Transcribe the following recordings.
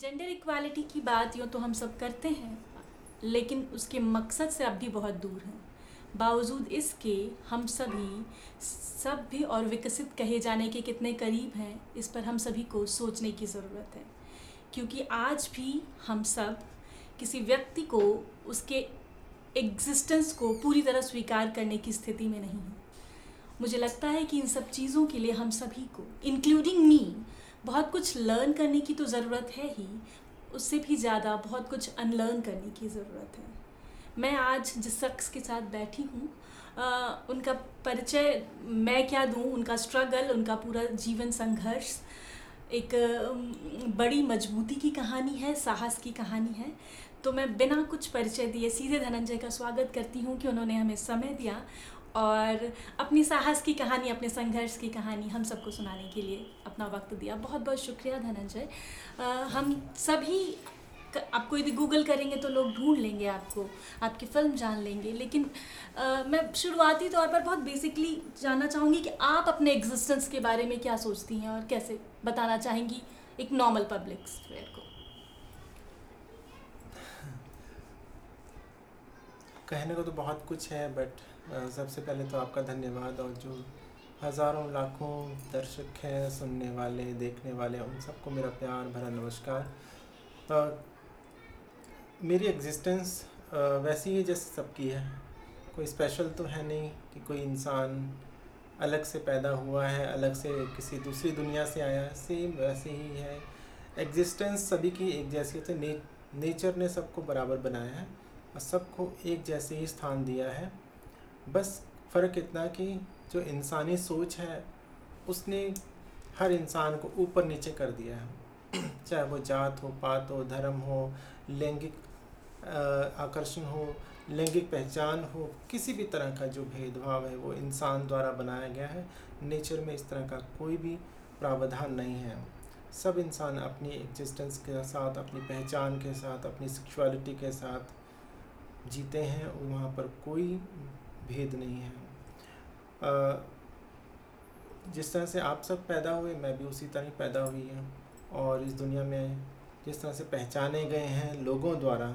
Gender equality की बात यूँ तो हम सब करते हैं, लेकिन उसके मकसद से अब भी बहुत दूर हैं। बावजूद इसके, हम सभी सभ्य और विकसित कहे जाने के कितने करीब हैं, इस पर हम सभी को सोचने की ज़रूरत है। क्योंकि आज भी हम सब किसी व्यक्ति को उसके एग्जिस्टेंस को पूरी तरह स्वीकार करने की स्थिति में नहीं है। मुझे लगता है कि इन सब चीज़ों के लिए हम सभी को इंक्लूडिंग मी बहुत कुछ लर्न करने की तो ज़रूरत है ही। उससे भी ज़्यादा बहुत कुछ अनलर्न करने की ज़रूरत है। मैं आज जिस शख्स के साथ बैठी हूँ उनका परिचय मैं क्या दूँ? उनका स्ट्रगल उनका पूरा जीवन संघर्ष, एक बड़ी मजबूती की कहानी है, साहस की कहानी है। तो मैं बिना कुछ परिचय दिए सीधे धनंजय का स्वागत करती हूँ कि उन्होंने हमें समय दिया। और अपनी साहस की कहानी अपने संघर्ष की कहानी हम सबको सुनाने के लिए अपना वक्त दिया। बहुत बहुत शुक्रिया धनंजय। हम सभी आपको यदि गूगल करेंगे तो लोग ढूंढ लेंगे आपको आपकी फ़िल्म जान लेंगे। लेकिन आ, मैं शुरुआती तौर पर बहुत बेसिकली जानना चाहूँगी कि आप अपने एग्जिस्टेंस के बारे में क्या सोचती हैं और कैसे बताना चाहेंगी एक नॉर्मल पब्लिक स्फेयर को। कहने को तो बहुत कुछ है बट सबसे पहले तो आपका धन्यवाद और जो हज़ारों लाखों दर्शक हैं सुनने वाले देखने वाले उन सबको मेरा प्यार भरा नमस्कार। तो मेरी एग्जिस्टेंस वैसी ही जैसे सबकी है। कोई स्पेशल तो है नहीं कि कोई इंसान अलग से पैदा हुआ है अलग से किसी दूसरी दुनिया से आया है। सेम वैसे ही है। एग्जिस्टेंस सभी की एक जैसी होती है ने, नेचर ने सबको बराबर बनाया है और सबको एक जैसे ही स्थान दिया है। बस फ़र्क इतना कि जो इंसानी सोच है, उसने हर इंसान को ऊपर नीचे कर दिया है। चाहे वो जात हो, पात हो, धर्म हो, लैंगिक आकर्षण हो, लैंगिक पहचान हो, किसी भी तरह का जो भेदभाव है, वो इंसान द्वारा बनाया गया है। नेचर में इस तरह का कोई भी प्रावधान नहीं है। सब इंसान अपनी एग्जिस्टेंस के साथ, अपनी पहचान के साथ, अपनी सेक्सुअलिटी के साथ जीते हैं और वहाँ पर कोई भेद नहीं है। जिस तरह से आप सब पैदा हुए, मैं भी उसी तरह ही पैदा हुई हूँ। और इस दुनिया में जिस तरह से पहचाने गए हैं लोगों द्वारा,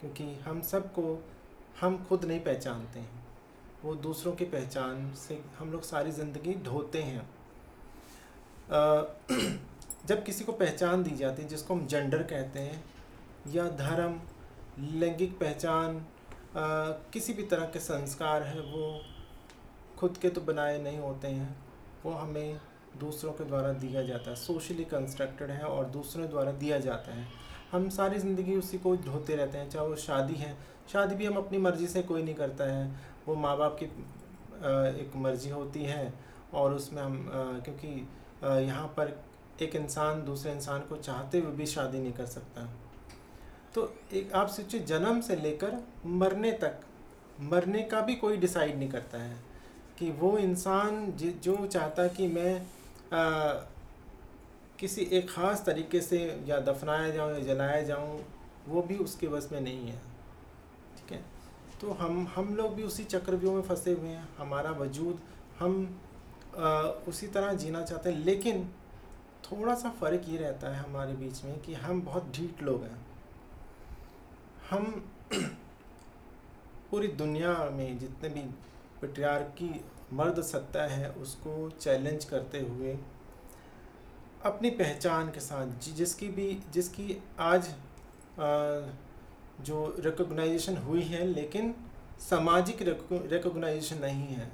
क्योंकि हम सबको हम खुद नहीं पहचानते हैं। वो दूसरों की पहचान से हम लोग सारी ज़िंदगी ढोते हैं। जब किसी को पहचान दी जाती है, जिसको हम जेंडर कहते हैं, या धर्म, लैंगिक पहचान किसी भी तरह के संस्कार है, वो खुद के तो बनाए नहीं होते हैं। वो हमें दूसरों के द्वारा दिया जाता है। सोशली कंस्ट्रक्टेड है और दूसरों द्वारा दिया जाता है। हम सारी ज़िंदगी उसी को ढोते रहते हैं, चाहे वो शादी है। शादी भी हम अपनी मर्ज़ी से कोई नहीं करता है। वो माँ बाप की एक मर्ज़ी होती है और उसमें हम क्योंकि यहाँ पर एक इंसान दूसरे इंसान को चाहते हुए भी शादी नहीं कर सकता। तो एक आप सोचिए जन्म से लेकर मरने तक मरने का भी कोई डिसाइड नहीं करता है कि वो इंसान जो चाहता कि मैं आ, किसी एक ख़ास तरीके से या दफनाया जाऊँ या जलाया जाऊँ वो भी उसके बस में नहीं है। ठीक है? तो हम हम लोग भी उसी चक्रव्यूह में फंसे हुए हैं। हमारा वजूद हम आ, उसी तरह जीना चाहते हैं। लेकिन थोड़ा सा फ़र्क ये रहता है हमारे बीच में कि हम बहुत ढीठ लोग हैं। हम पूरी दुनिया में जितने भी की मर्द सत्ता है, उसको चैलेंज करते हुए अपनी पहचान के साथ जिसकी भी, जिसकी आज जो रिकॉग्नाइजेशन हुई है, लेकिन सामाजिक रिकॉग्नाइजेशन नहीं है।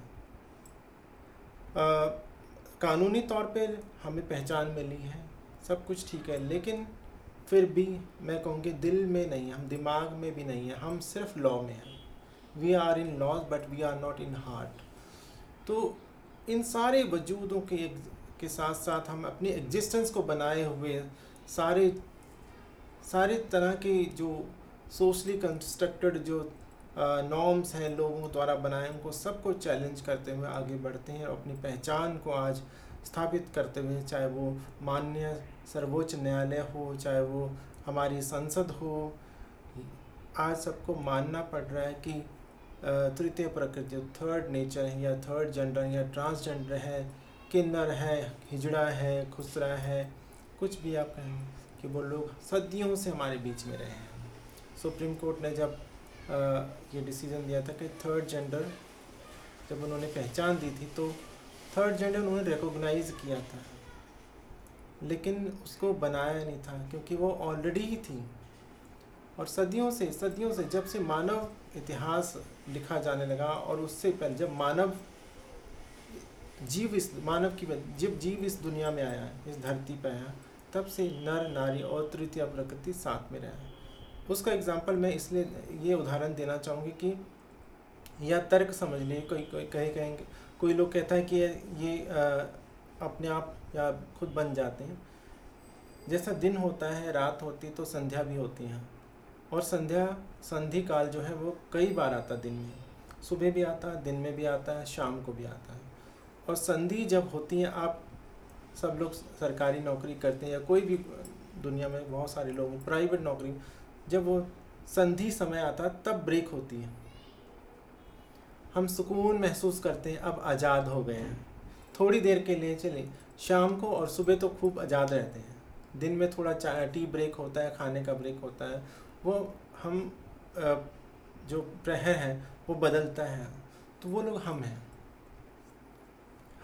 कानूनी तौर पर हमें पहचान मिली है, सब कुछ ठीक है, लेकिन फिर भी मैं कहूँगी, दिल में नहीं हम दिमाग में भी नहीं है, हम सिर्फ़ लॉ में हैं। We are in laws but we are not in heart तो इन सारे वजूदों के के साथ साथ हम अपनी एग्जिस्टेंस को बनाए हुए सारे सारे तरह के जो सोशली कंस्ट्रक्टेड जो नॉर्म्स हैं लोगों द्वारा बनाए, उनको सबको चैलेंज करते हुए आगे बढ़ते हैं और अपनी पहचान को आज स्थापित करते हुए, चाहे वो मान्य सर्वोच्च न्यायालय हो, चाहे वो हमारी संसद हो, आज सबको मानना पड़ रहा है कि तृतीय प्रकृति थर्ड नेचर है या थर्ड जेंडर या ट्रांसजेंडर है, किन्नर है, हिजड़ा है, खुसरा है, कुछ भी आप कहें कि वो लोग सदियों से हमारे बीच में रहे हैं। सुप्रीम कोर्ट ने जब ये डिसीज़न दिया था कि थर्ड जेंडर जब उन्होंने पहचान दी थी तो थर्ड जेंडर उन्होंने रिकॉग्नाइज किया था, लेकिन उसको बनाया नहीं था, क्योंकि वो ऑलरेडी ही थी। और सदियों से सदियों से जब से मानव इतिहास लिखा जाने लगा और उससे पहले जब मानव जीव इस, मानव की जब जीव इस दुनिया में आया, इस धरती पर आया, तब से नर, नारी और तृतीय प्रकृति साथ में रहा। है उसका एग्ज़ाम्पल मैं इसलिए ये उदाहरण देना चाहूँगी कि या तर्क समझ लिए, कोई कोई कहे, कहेंगे कोई लोग कहता है कि ये अपने आप या खुद बन जाते हैं। जैसा दिन होता है, रात होती तो संध्या भी होती है। और संध्या, संधि काल जो है, वो कई बार आता दिन में। सुबह भी आता है, दिन में भी आता है, शाम को भी आता है। और संधि जब होती है, आप सब लोग सरकारी नौकरी करते हैं या कोई भी दुनिया में बहुत सारे लोग प्राइवेट नौकरी, जब वो संधि समय आता तब ब्रेक होती है। हम सुकून महसूस करते हैं, अब आज़ाद हो गए हैं। थोड़ी देर के लिए चले। शाम को और सुबह तो खूब आज़ाद रहते हैं। दिन में थोड़ा चाय टी ब्रेक होता है, खाने का ब्रेक होता है। वो हम जो प्रहर है, वो बदलता है। तो वो लोग हम हैं।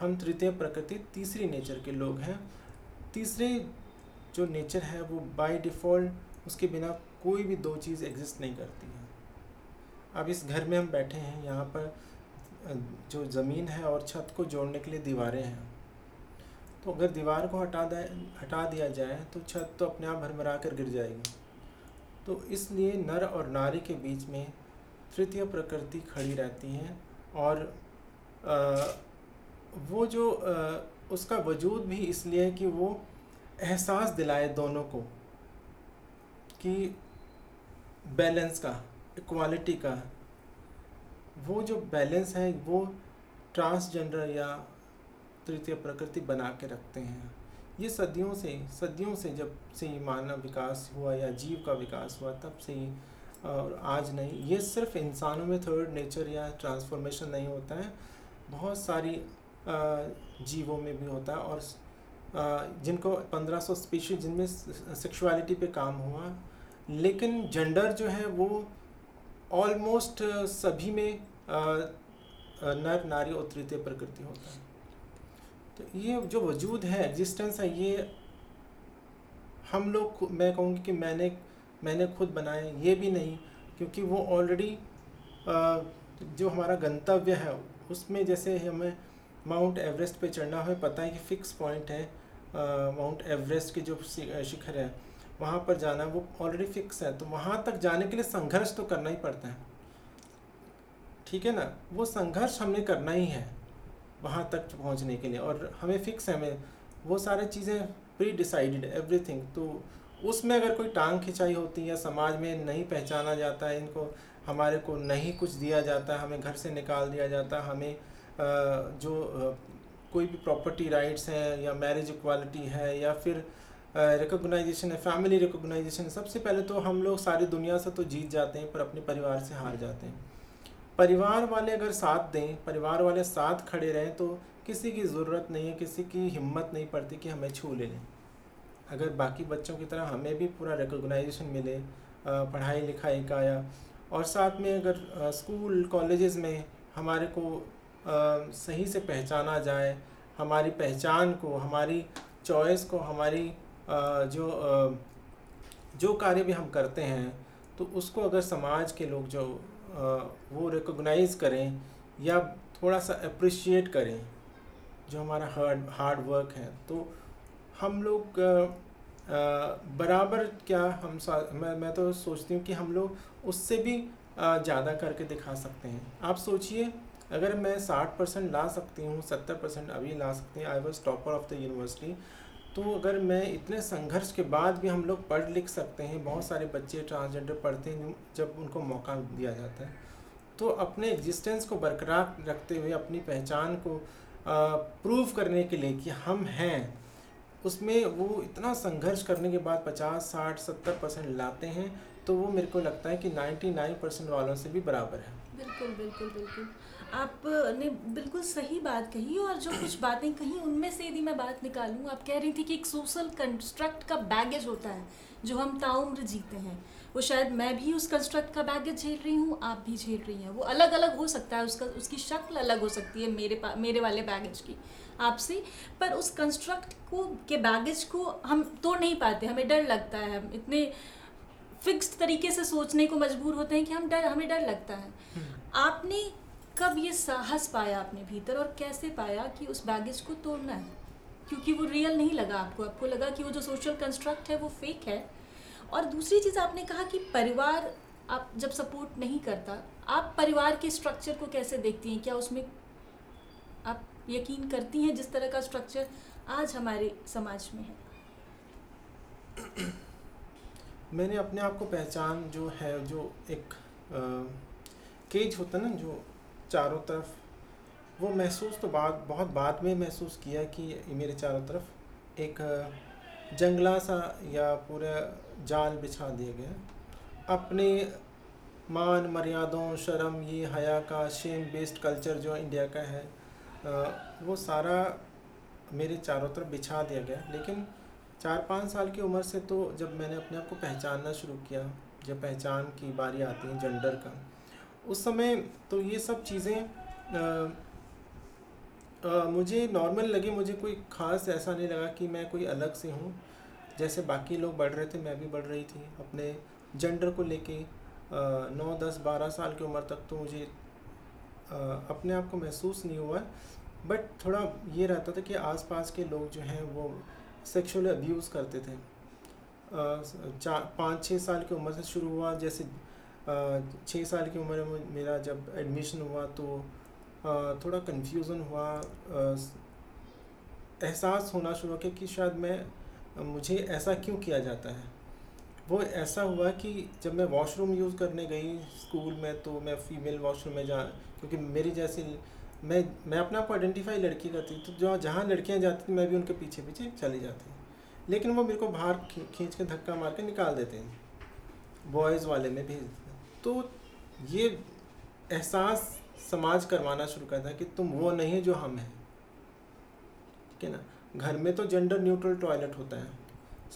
हम तृतीय प्रकृति, तीसरी नेचर के लोग हैं। तीसरे जो नेचर है, वो बाय डिफ़ॉल्ट उसके बिना कोई भी दो चीज़ एग्जिस्ट नहीं करती है। अब इस घर में हम बैठे हैं यहाँ पर जो ज़मीन है और छत को जोड़ने के लिए दीवारें हैं। तो अगर दीवार को हटा दे हटा दिया जाए तो छत तो अपने आप भरभरा कर गिर जाएगी। तो इसलिए नर और नारी के बीच में तृतीय प्रकृति खड़ी रहती है और आ, वो जो आ, उसका वजूद भी इसलिए कि वो एहसास दिलाए दोनों को कि बैलेंस का। इक्वालिटी का वो जो बैलेंस है, वो ट्रांसजेंडर या तृतीय प्रकृति बना के रखते हैं। ये सदियों से सदियों से जब से मानव विकास हुआ या जीव का विकास हुआ, तब से ही और आज नहीं। ये सिर्फ़ इंसानों में थर्ड नेचर या ट्रांसफॉर्मेशन नहीं होता है। बहुत सारी जीवों में भी होता है और जिनको 1500 स्पीशीज जिनमें सेक्सुअलिटी पे काम हुआ। लेकिन जेंडर जो है, वो ऑलमोस्ट सभी में नर, नारी और तृतीय प्रकृति होता है। तो ये जो वजूद है एग्जिस्टेंस है ये हम लोग मैं कहूँगी कि मैंने मैंने खुद बनाए, ये भी नहीं, क्योंकि वो ऑलरेडी जो हमारा गंतव्य है, उसमें जैसे हमें माउंट एवरेस्ट पे चढ़ना हमें पता है कि फ़िक्स पॉइंट है माउंट एवरेस्ट के जो शिखर है वहाँ पर जाना वो ऑलरेडी फिक्स है तो वहाँ तक जाने के लिए संघर्ष तो करना ही पड़ता है। ठीक है ना? वो संघर्ष हमने करना ही है, वहाँ तक पहुँचने के लिए, और हमें फिक्स है, हमें वो सारी चीज़ें प्री डिसाइडेड एवरीथिंग तो उसमें अगर कोई टांग खिंचाई होती है समाज में नहीं पहचाना जाता है, इनको हमारे को नहीं कुछ दिया जाता हमें घर से निकाल दिया जाता हमें जो कोई भी प्रॉपर्टी राइट्स हैं या मैरिज इक्वालिटी है या फिर रिकोगनाइजेशन है फैमिली रिकोगनाइजेशन सबसे पहले तो हम लोग सारी दुनिया से तो जीत जाते हैं, पर अपने परिवार से हार जाते हैं। परिवार वाले अगर साथ दें, परिवार वाले साथ खड़े रहें तो किसी की ज़रूरत नहीं है, किसी की हिम्मत नहीं पड़ती कि हमें छू ले लें। अगर बाकी बच्चों की तरह हमें भी पूरा रिकोगनाइजेशन मिले पढ़ाई लिखाई का या, और साथ में अगर स्कूल कॉलेजेस में हमारे को सही से पहचाना जाए, हमारी पहचान को, हमारी चॉइस को, हमारी जो जो कार्य भी हम करते हैं तो उसको अगर समाज के लोग जो वो रिकोगनाइज़ करें या थोड़ा सा अप्रिशिएट करें, जो हमारा हार्ड हार्ड वर्क है तो हम लोग बराबर क्या हम मैं मैं तो सोचती हूँ कि हम लोग उससे भी ज़्यादा करके दिखा सकते हैं। आप सोचिए, अगर मैं साठ परसेंट ला सकती हूँ, सत्तर परसेंट अभी ला सकती हूँ I was topper of the university तो अगर मैं इतने संघर्ष के बाद भी हम लोग पढ़ लिख सकते हैं, बहुत सारे बच्चे ट्रांसजेंडर पढ़ते हैं, जब उनको मौका दिया जाता है तो अपने एग्जिस्टेंस को बरकरार रखते हुए, अपनी पहचान को प्रूव करने के लिए कि हम हैं, उसमें वो इतना संघर्ष करने के बाद पचास, साठ, सत्तर परसेंट लाते हैं तो वो मेरे को लगता है कि नाइन्टी नाइन परसेंट वालों से भी बराबर है। बिल्कुल बिल्कुल बिल्कुल। आपने बिल्कुल सही बात कही और जो कुछ बातें कही उनमें से यदि मैं बात निकालूं आप कह रही थी कि एक सोशल कंस्ट्रक्ट का बैगेज होता है जो हम ताउम्र जीते हैं। वो शायद मैं भी उस कंस्ट्रक्ट का बैगेज झेल रही हूँ आप भी झेल रही हैं। वो अलग अलग हो सकता है उसका उसकी शक्ल अलग हो सकती है मेरे पा मेरे वाले बैगेज की आपसे। पर उस कंस्ट्रक्ट को के बैगेज को हम तोड़ नहीं पाते हमें डर लगता है। हम इतने फिक्स्ड तरीके से सोचने को मजबूर होते हैं कि हम डर हमें डर लगता है। हम्म। आपने कब ये साहस पाया आपने भीतर और कैसे पाया कि उस बैगेज को तोड़ना है? क्योंकि वो रियल नहीं लगा आपको। आपको लगा कि वो जो सोशल कंस्ट्रक्ट है वो फेक है। और दूसरी चीज़ आपने कहा कि परिवार आप जब सपोर्ट नहीं करता आप परिवार के स्ट्रक्चर को कैसे देखती हैं? क्या उसमें आप यकीन करती हैं जिस तरह का स्ट्रक्चर आज हमारे समाज में है? मैंने अपने आप को पहचान जो है जो एक आ, केज होता ना जो चारों तरफ़, वो महसूस तो बाद, बहुत बाद में महसूस किया कि मेरे चारों तरफ़ एक जंगला सा या पूरा जाल बिछा दिया गया। अपने मान, मर्यादों, शर्म, ये हया का शेम बेस्ड कल्चर जो इंडिया का है वो सारा मेरे चारों तरफ़ बिछा दिया गया। लेकिन चार पाँच साल की उम्र से तो जब मैंने अपने आप को पहचानना शुरू किया, जब पहचान की बारी आती है जेंडर का उस समय तो ये सब चीज़ें मुझे नॉर्मल लगी मुझे कोई ख़ास ऐसा नहीं लगा कि मैं कोई अलग से हूँ। जैसे बाकी लोग बढ़ रहे थे मैं भी बढ़ रही थी। अपने जेंडर को लेके नौ दस बारह साल की उम्र तक तो मुझे आ, अपने आप को महसूस नहीं हुआ। बट थोड़ा ये रहता था कि आसपास के लोग जो हैं वो सेक्सुअल अब्यूज़ करते थे। चार पाँच छः साल की उम्र से शुरू हुआ। जैसे छः साल की उम्र में मेरा जब एडमिशन हुआ तो थोड़ा कन्फ्यूज़न हुआ एहसास होना शुरू किया कि शायद मैं, मुझे ऐसा क्यों किया जाता है? वो ऐसा हुआ कि जब मैं वॉशरूम यूज़ करने गई स्कूल में तो मैं फ़ीमेल वॉशरूम में जा, क्योंकि मेरी जैसी मैं मैं अपने आप को आइडेंटिफाई लड़की करती तो जो जहाँ लड़कियाँ जाती थी, मैं भी उनके पीछे पीछे चली जाती लेकिन वो मेरे को बाहर खींच के धक्का मार के निकाल देते हैं बॉयज़ वाले में भेज तो ये एहसास समाज करवाना शुरू करता है कि तुम वो नहीं जो हम हैं। ठीक है ना? घर में तो जेंडर न्यूट्रल टॉयलेट होता है।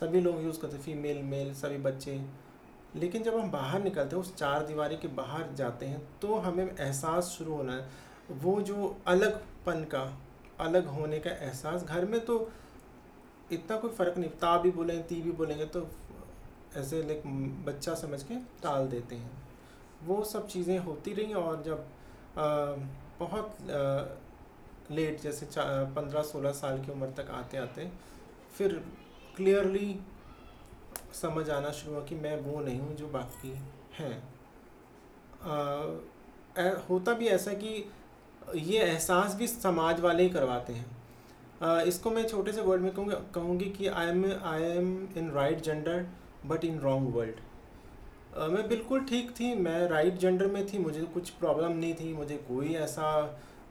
सभी लोग यूज़ करते फीमेल मेल सभी बच्चे। लेकिन जब हम बाहर निकलते हैं, उस चार दीवारी के बाहर जाते हैं तो हमें एहसास शुरू होना है। वो जो अलगपन का, अलग होने का एहसास, घर में तो इतना कोई फ़र्क नहीं। ता भी बोलेंगे, ती भी बोलेंगे तो ऐसे लाइक बच्चा समझ के टाल देते हैं। वो सब चीज़ें होती रही और जब आ, बहुत आ, लेट जैसे पंद्रह सोलह साल की उम्र तक आते आते फिर क्लियरली समझ आना शुरू हुआ कि मैं वो नहीं हूँ जो बाकी हैं। होता भी ऐसा कि ये एहसास भी समाज वाले ही करवाते हैं। आ, इसको मैं छोटे से वर्ड में कहूँगी कहूँगी कि I am I am in right gender but in wrong world मैं बिल्कुल ठीक थी, मैं राइट जेंडर में थी, मुझे कुछ प्रॉब्लम नहीं थी, मुझे कोई ऐसा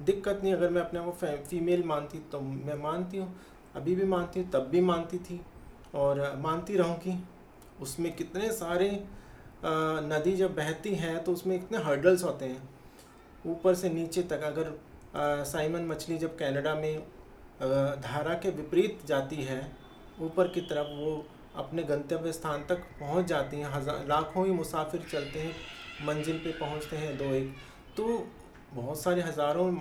दिक्कत नहीं, अगर मैं अपने आप को फीमेल मानती तो मैं मानती हूँ, अभी भी मानती हूँ, तब भी मानती थी, और मानती रहूँगी उसमें कितने सारे नदी जब बहती है तो उसमें इतने हर्डल्स होते हैं, ऊपर से नीचे तक, अगर साइमन मछली जब कनाडा में धारा के विपरीत जाती है, ऊपर की तरफ़ वो अपने गंतव्य स्थान तक पहुँच जाती हैं। हज़ार लाखों ही मुसाफिर चलते हैं, मंजिल पे पहुँचते हैं दो एक। तो बहुत सारे हज़ारों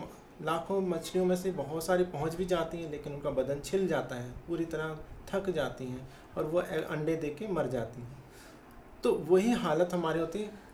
लाखों मछलियों में से बहुत सारी पहुँच भी जाती हैं, लेकिन उनका बदन छिल जाता है, पूरी तरह थक जाती हैं और वो अंडे दे के मर जाती हैं। तो वही हालत हमारी होती है।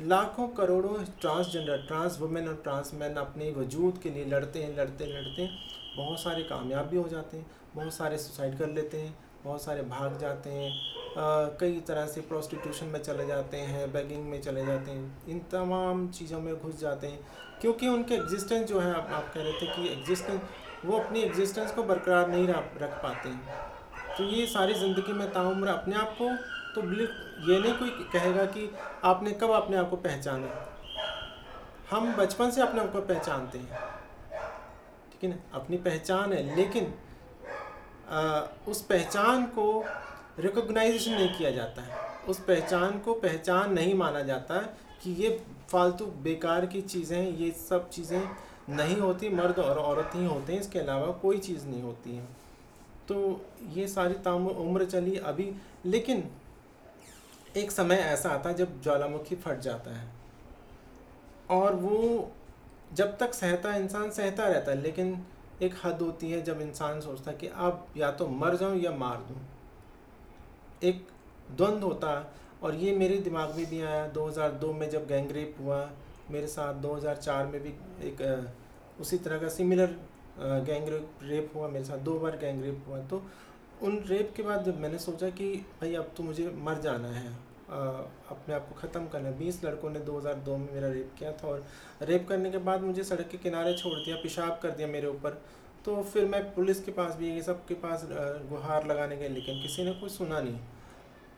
लाखों करोड़ों ट्रांसजेंडर ट्रांस वुमेन और ट्रांस मैन अपने वजूद के लिए लड़ते हैं, लड़ते लड़ते बहुत सारे कामयाब भी हो जाते हैं, बहुत सारे सुसाइड कर लेते हैं। बहुत सारे भाग जाते हैं आ, कई तरह से प्रोस्टिट्यूशन में चले जाते हैं बैगिंग में चले जाते हैं इन तमाम चीज़ों में घुस जाते हैं क्योंकि उनके एग्जिस्टेंस जो है आप, आप कह रहे थे कि एग्जिस्टेंस वो अपनी एग्जिस्टेंस को बरकरार नहीं रख पाते हैं। तो ये सारी ज़िंदगी में ताउम्र अपने आप को तो बिल्कुल ये नहीं कोई कहेगा कि आपने कब अपने आप को पहचाना। हम बचपन से अपने आप को पहचानते हैं ठीक है ना? अपनी पहचान है लेकिन उस पहचान को रिकोगनाइजेशन नहीं किया जाता है। उस पहचान को पहचान नहीं माना जाता है कि ये फालतू बेकार की चीज़ें, ये सब चीज़ें नहीं होती, मर्द और औरत ही होते हैं, इसके अलावा कोई चीज़ नहीं होती है। तो ये सारी ताम, उम्र चली अभी, लेकिन एक समय ऐसा आता है जब ज्वालामुखी फट जाता है। और वो जब तक सहता, इंसान सहता रहता है, लेकिन एक हद होती है जब इंसान सोचता है कि अब या तो मर जाऊँ या मार दूँ। एक द्वंद्व होता और ये मेरे दिमाग में भी आया। 2002 में जब गैंग रेप हुआ, मेरे साथ 2004 में भी एक उसी तरह का सिमिलर गैंग रेप हुआ, मेरे साथ दो बार गैंग रेप हुआ। तो उन रेप के बाद जब मैंने सोचा कि भाई अब तो मुझे मर जाना है अपने आप को ख़त्म करना बीस लड़कों ने 2002 में मेरा रेप किया था और रेप करने के बाद मुझे सड़क के किनारे छोड़ दिया, पेशाब कर दिया मेरे ऊपर। तो फिर मैं पुलिस के पास भी, ये सब के पास गुहार लगाने गए लेकिन किसी ने कुछ सुना नहीं।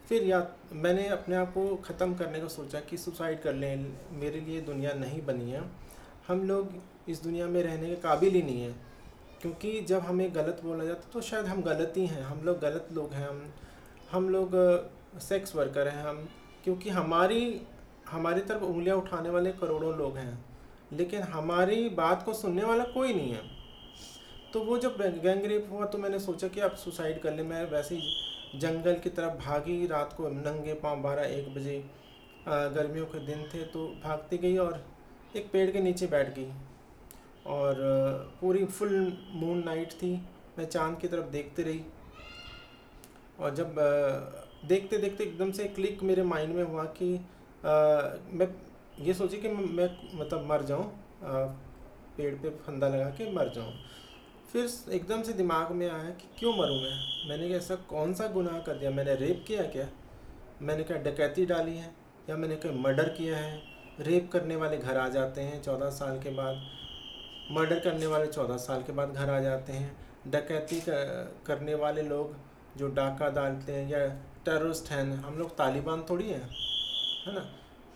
फिर या, मैंने अपने आप को ख़त्म करने का सोचा कि सुसाइड कर लें, मेरे लिए दुनिया नहीं बनी है। हम लोग इस दुनिया में रहने के काबिल ही नहीं है, क्योंकि जब हमें गलत बोला जाता तो शायद हम गलत ही हैं। हम लोग गलत लोग हैं, हम हम लोग सेक्स वर्कर हैं हम, क्योंकि हमारी हमारी तरफ़ उंगलियाँ उठाने वाले करोड़ों लोग हैं, लेकिन हमारी बात को सुनने वाला कोई नहीं है। तो वो जब गैंग रेप हुआ तो मैंने सोचा कि अब सुसाइड कर ले, मैं वैसे ही जंगल की तरफ़ भागी रात को नंगे पाँव बारह एक बजे गर्मियों के दिन थे तो भागती गई और एक पेड़ के नीचे बैठ गई। और पूरी फुल मून नाइट थी, मैं चाँद की तरफ़ देखती रही। और जब देखते देखते एकदम से क्लिक मेरे माइंड में हुआ कि आ, मैं ये सोची कि मैं मतलब मर जाऊँ पेड़ पे फंदा लगा के मर जाऊँ। फिर एकदम से दिमाग में आया कि क्यों मरूँ मैं? मैंने क्या ऐसा कौन सा गुनाह कर दिया? मैंने रेप किया क्या? मैंने क्या डकैती डाली है या मैंने कोई मर्डर किया है? रेप करने वाले घर आ जाते हैं चौदह साल के बाद। मर्डर करने वाले चौदह साल के बाद घर आ जाते हैं। डकैती करने वाले लोग जो डाका डालते हैं या टेररिस्ट हैं। हम लोग तालिबान थोड़ी हैं, है ना?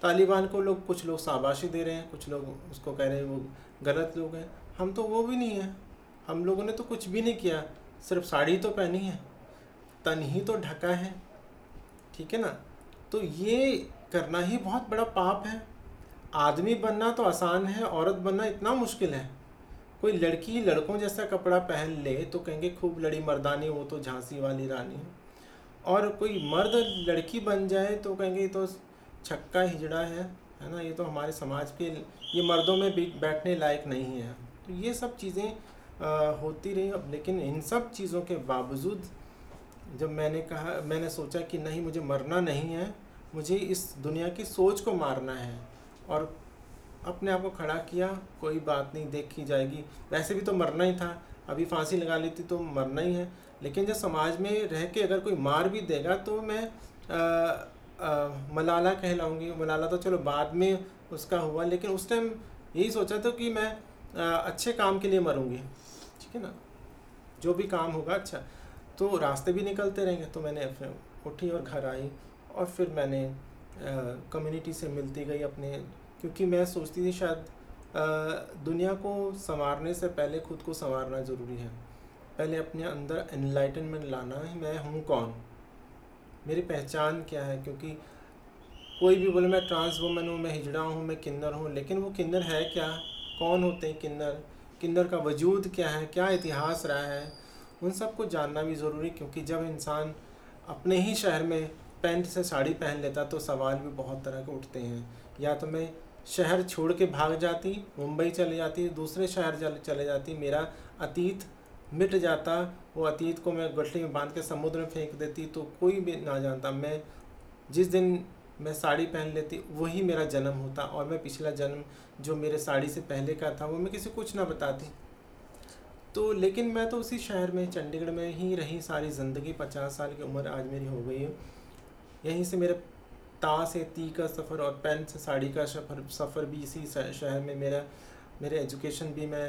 तालिबान को लोग, कुछ लोग शाबाशी दे रहे हैं, कुछ लोग उसको कह रहे हैं वो गलत लोग हैं। हम तो वो भी नहीं हैं। हम लोगों ने तो कुछ भी नहीं किया। सिर्फ़ साड़ी तो पहनी है तन ही तो ढका है, ठीक है ना? तो ये करना ही बहुत बड़ा पाप है। आदमी बनना तो आसान है, औरत बनना इतना मुश्किल है। कोई लड़की लड़कों जैसा कपड़ा पहन ले तो कहेंगे, खूब लड़ी मर्दानी, वो तो झांसी वाली रानी। और कोई मर्द लड़की बन जाए तो कहेंगे तो छक्का हिजड़ा है है ना? ये तो हमारे समाज के ये मर्दों में बैठने लायक नहीं है। तो ये सब चीज़ें होती रही अब, लेकिन इन सब चीज़ों के बावजूद जब मैंने कहा, मैंने सोचा कि नहीं, मुझे मरना नहीं है, मुझे इस दुनिया की सोच को मारना है। और अपने आप को खड़ा किया, कोई बात नहीं, देखी जाएगी। वैसे भी तो मरना ही था। अभी फांसी लगा ली थी तो मरना ही है। लेकिन जब समाज में रह के अगर कोई मार भी देगा तो मैं आ, आ, मलाला कहलाऊँगी। मलाला तो चलो बाद में उसका हुआ लेकिन उस टाइम यही सोचा था कि मैं आ, अच्छे काम के लिए मरूँगी। ठीक है ना? जो भी काम होगा अच्छा। तो रास्ते भी निकलते रहेंगे। तो मैंने उठी और घर आई और फिर मैंने कम्युनिटी से मिलती गई अपने। क्योंकि मैं सोचती थी शायद आ, दुनिया को संवारने से पहले खुद को संवारना ज़रूरी है। पहले अपने अंदर एनलाइटनमेंट लाना है, मैं हूँ कौन? मेरी पहचान क्या है? क्योंकि कोई भी बोले, मैं ट्रांस वुमन हूँ, मैं हिजड़ा हूँ, मैं किन्नर हूँ, लेकिन वो किन्नर है क्या? कौन होते हैं किन्नर? किन्नर का वजूद क्या है? क्या इतिहास रहा है? उन सबको जानना भी ज़रूरी, क्योंकि जब इंसान अपने ही शहर में पैंट से साड़ी पहन लेता तो सवाल भी बहुत तरह के उठते हैं। या तो मैं शहर छोड़ के भाग जाती, मुंबई चले जाती, दूसरे शहर चले जाती, मेरा अतीत मिट जाता, वो अतीत को मैं गठली में बाँध के समुद्र में फेंक देती तो कोई भी ना जानता। मैं जिस दिन मैं साड़ी पहन लेती, वही मेरा जन्म होता और मैं पिछला जन्म जो मेरे साड़ी से पहले का था, वो मैं किसी कुछ ना बताती। तो लेकिन मैं तो उसी शहर में, चंडीगढ़ में ही रही सारी ज़िंदगी, पचास साल की उम्र आज मेरी हो गई है। यहीं से मेरे ता से, ती का सफ़र और पेन से, साड़ी का सफ़र सफ़र भी इसी शहर में मेरा मेरे एजुकेशन भी मैं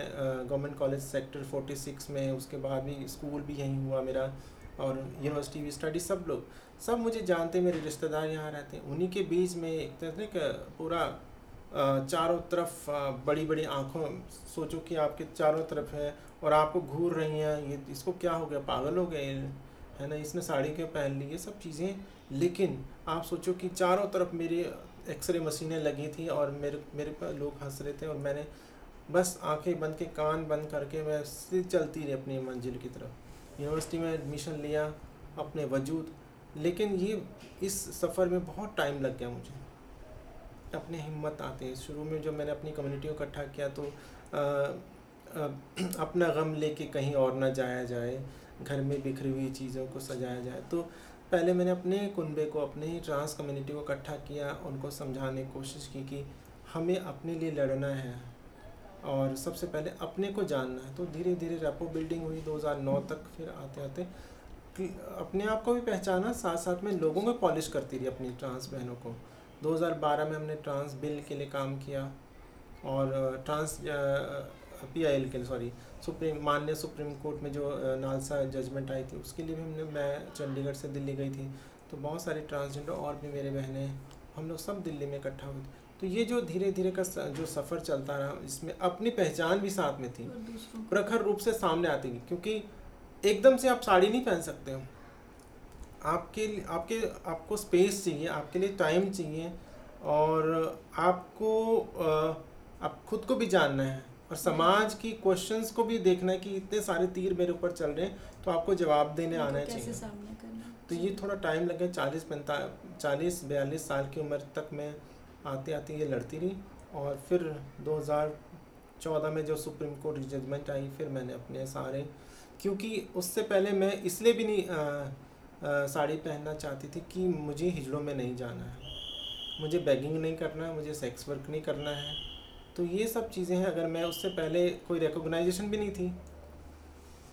गवर्नमेंट कॉलेज सेक्टर 46 में उसके बाद भी स्कूल भी यहीं हुआ मेरा, और यूनिवर्सिटी भी स्टडी सब लोग, सब मुझे जानते मेरे रिश्तेदार यहाँ रहते हैं, उन्हीं के बीच में एक तरह पूरा चारों तरफ़ बड़ी बड़ी आँखों, सोचो कि आपके चारों तरफ़ है, और आपको घूर रही हैं, ये इसको क्या हो गया, पागल हो गए, है ना, इसने साड़ी क्यों पहन ली, ये सब चीज़ें, लेकिन आप सोचो कि चारों तरफ़ मेरे एक्सरे मशीनें लगी थी, और मेरे मेरे पर लोग हंस रहे थे, और मैंने बस आँखें बंद के कान बंद करके मैं सीधी चलती रही अपनी मंजिल की तरफ़। यूनिवर्सिटी में एडमिशन लिया अपने वजूद। लेकिन ये इस सफ़र में बहुत टाइम लग गया मुझे। अपने हिम्मत आते हैं। शुरू में जब मैंने अपनी कम्युनिटी को इकट्ठा किया तो आ, आ, अपना गम लेके कहीं और ना जाया जाए। घर में बिखरी हुई चीज़ों को सजाया जाए। तो पहले मैंने अपने कुनबे को अपने ट्रांस कम्युनिटी को इकट्ठा किया। उनको समझाने की कोशिश की कि हमें अपने लिए लड़ना है। और सबसे पहले अपने को जानना है। तो धीरे धीरे रेपो बिल्डिंग हुई 2009 तक, फिर आते आते अपने आप को भी पहचाना साथ साथ में लोगों को पॉलिश करती रही अपनी ट्रांस बहनों को। 2012 में हमने ट्रांस बिल के लिए काम किया और ट्रांस पी आई एल के लिए, सॉरी, सुप्रीम मान्य सुप्रीम कोर्ट में जो नालसा जजमेंट आई थी, उसके लिए भी हमने, मैं चंडीगढ़ से दिल्ली गई थी। तो बहुत सारे ट्रांसजेंडर और भी मेरे बहनें हम लोग सब दिल्ली में इकट्ठा हुए थे। तो ये जो धीरे धीरे का जो सफ़र चलता रहा इसमें अपनी पहचान भी साथ में थी। प्रखर रूप से सामने आती थी क्योंकि एकदम से आप साड़ी नहीं पहन सकते हो। आपके आपके आपको स्पेस चाहिए आपके लिए टाइम चाहिए और आपको आप खुद को भी जानना है और समाज की क्वेश्चंस को भी देखना है कि इतने सारे तीर मेरे ऊपर चल रहे हैं तो आपको जवाब देने आना चाहिए। तो ये थोड़ा टाइम लगे चालीस पैंतालीस चालीस बयालीस साल की उम्र तक मैं आते आते ये लड़ती रही और फिर 2014 में जो सुप्रीम कोर्ट की जजमेंट आई फिर मैंने अपने सारे क्योंकि उससे पहले मैं इसलिए भी नहीं आ, आ, साड़ी पहनना चाहती थी कि मुझे हिजड़ों में नहीं जाना है। मुझे बैगिंग नहीं करना है मुझे सेक्स वर्क नहीं करना है। तो ये सब चीज़ें हैं अगर मैं उससे पहले कोई रिकोगनाइजेशन भी नहीं थी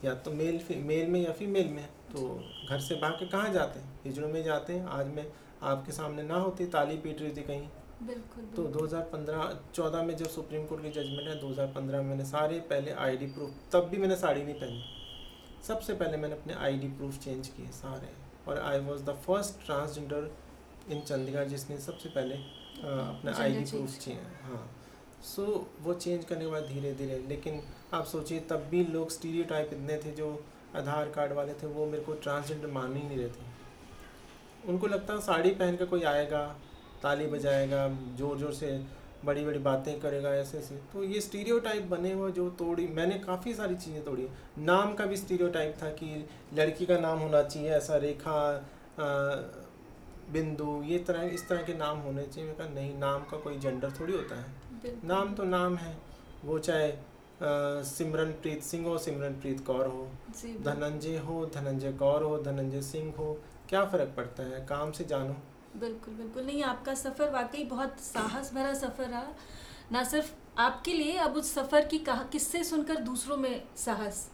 या तो मेल मेल में या फीमेल में तो घर से भाग के कहाँ जाते हैं? हिजड़ों में जाते हैं आज मैं आपके सामने ना होती ताली पीट रही थी कहीं। बिल्कुल तो 2015 14 में जब सुप्रीम कोर्ट की जजमेंट है 2015 में मैंने सारे पहले आईडी प्रूफ तब भी मैंने साड़ी नहीं पहनी। सबसे पहले मैंने अपने आईडी प्रूफ चेंज किए सारे। और I was the first transgender in Chandigarh जिसने सबसे पहले अपना आईडी प्रूफ चाहिए हाँ। सो so, वो चेंज करने के बाद धीरे धीरे लेकिन आप सोचिए तब भी लोग स्टीरियो टाइप इतने थे जो आधार कार्ड वाले थे वो मेरे को ट्रांसजेंडर मान ही नहीं रहे थे उनको लगता साड़ी पहन कर कोई आएगा ताली बजाएगा ज़ोर ज़ोर से बड़ी बड़ी बातें करेगा ऐसे ऐसे तो ये स्टीरियो टाइप बने हुए जो तोड़ी मैंने काफ़ी सारी चीज़ें तोड़ी। नाम का भी स्टीरियो टाइप था कि लड़की का नाम होना चाहिए ऐसा रेखा बिंदु ये तरह इस तरह के नाम होने चाहिए। मैं कहा नहीं नाम का कोई जेंडर थोड़ी होता है। नाम तो नाम है। वो चाहे सिमरनप्रीत सिंह हो सिमरनप्रीत कौर हो। धनंजय हो धनंजय कौर हो धनंजय सिंह हो क्या फ़र्क पड़ता है? काम से जानो। बिल्कुल बिल्कुल। नहीं आपका सफ़र वाकई बहुत साहस भरा सफ़र रहा। ना सिर्फ़ आपके लिए अब उस सफ़र की कहा किस्से सुनकर दूसरों में साहस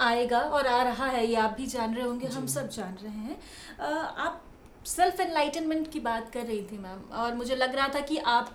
आएगा और आ रहा है। ये आप भी जान रहे होंगे हम सब जान रहे हैं। आ, आप सेल्फ एनलाइटनमेंट की बात कर रही थी मैम और मुझे लग रहा था कि आप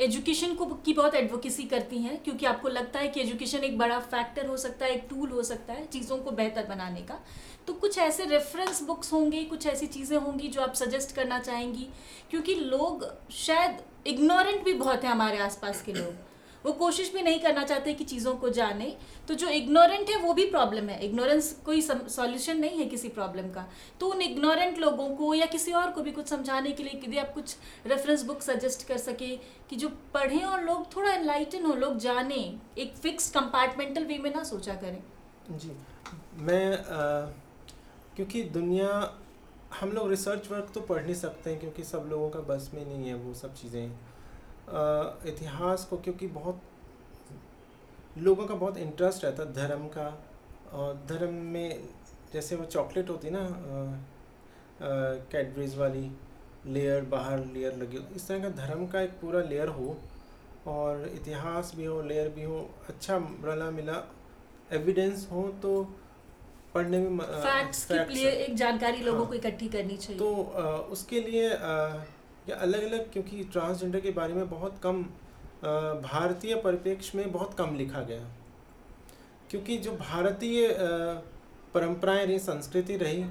एजुकेशन को की बहुत एडवोकेसी करती हैं, क्योंकि आपको लगता है कि एजुकेशन एक बड़ा फैक्टर हो सकता है, एक टूल हो सकता है चीज़ों को बेहतर बनाने का। तो कुछ ऐसे रेफरेंस बुक्स होंगे, कुछ ऐसी चीज़ें होंगी जो आप सजेस्ट करना चाहेंगी, क्योंकि लोग शायद इग्नोरेंट भी बहुत हैं हमारे आसपास के लोग। वो कोशिश भी नहीं करना चाहते कि चीज़ों को जाने। तो जो इग्नोरेंट है वो भी प्रॉब्लम है। इग्नोरेंस कोई सॉल्यूशन नहीं है किसी प्रॉब्लम का। तो उन इग्नोरेंट लोगों को या किसी और को भी कुछ समझाने के लिए यदि आप कुछ रेफरेंस बुक सजेस्ट कर सके कि जो पढ़ें और लोग थोड़ा एनलाइटन हो लोग जाने एक फिक्स कंपार्टमेंटल वे में ना सोचा करें। जी। मैं आ, क्योंकि दुनिया हम लोग रिसर्च वर्क तो पढ़ नहीं सकते हैं क्योंकि सब लोगों का बस में नहीं है वो सब चीज़ें। इतिहास को क्योंकि बहुत लोगों का बहुत इंटरेस्ट रहता धर्म का और धर्म में जैसे वो चॉकलेट होती ना कैडबरीज वाली लेयर बाहर लेयर लगी हो इस तरह का धर्म का एक पूरा लेयर हो और इतिहास भी हो लेयर भी हो अच्छा रला मिला एविडेंस हो तो पढ़ने में फैक्ट्स के लिए एक जानकारी लोगों हाँ, को इकट्ठी करनी चाहिए। तो आ, उसके लिए आ, या अलग अलग क्योंकि ट्रांसजेंडर के बारे में बहुत कम भारतीय परिप्रेक्ष्य में बहुत कम लिखा गया। क्योंकि जो भारतीय परंपराएँ रही, संस्कृति रही,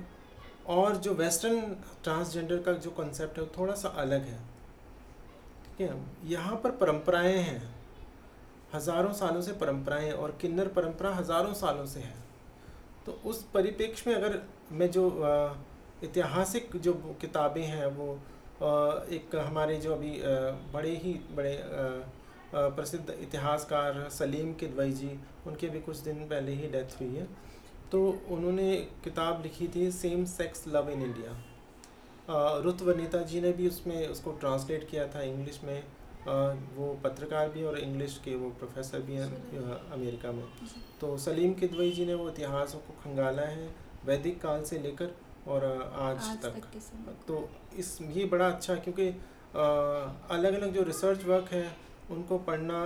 और जो वेस्टर्न ट्रांसजेंडर का जो कॉन्सेप्ट है, वो थोड़ा सा अलग है। ठीक है? यहाँ पर परंपराएँ हैं। हज़ारों सालों से परंपराएँ और किन्नर परंपरा हज़ारों सालों से है। तो उस परिप्रेक्ष्य में अगर मैं जो ऐतिहासिक जो किताबें हैं, वो एक हमारे जो अभी बड़े ही बड़े प्रसिद्ध इतिहासकार सलीम किदवई जी उनके भी कुछ दिन पहले ही डेथ हुई है। तो उन्होंने किताब लिखी थी same sex love in India. Ruth Vanita ji ने भी उसमें उसको ट्रांसलेट किया था इंग्लिश में। वो पत्रकार भी और इंग्लिश के वो प्रोफेसर भी हैं अमेरिका में। तो सलीम किदवई जी ने वो इतिहासों को खंगाला है वैदिक काल से लेकर और आज, आज तक, तक तो इस ये बड़ा अच्छा क्योंकि अलग अलग जो रिसर्च वर्क है उनको पढ़ना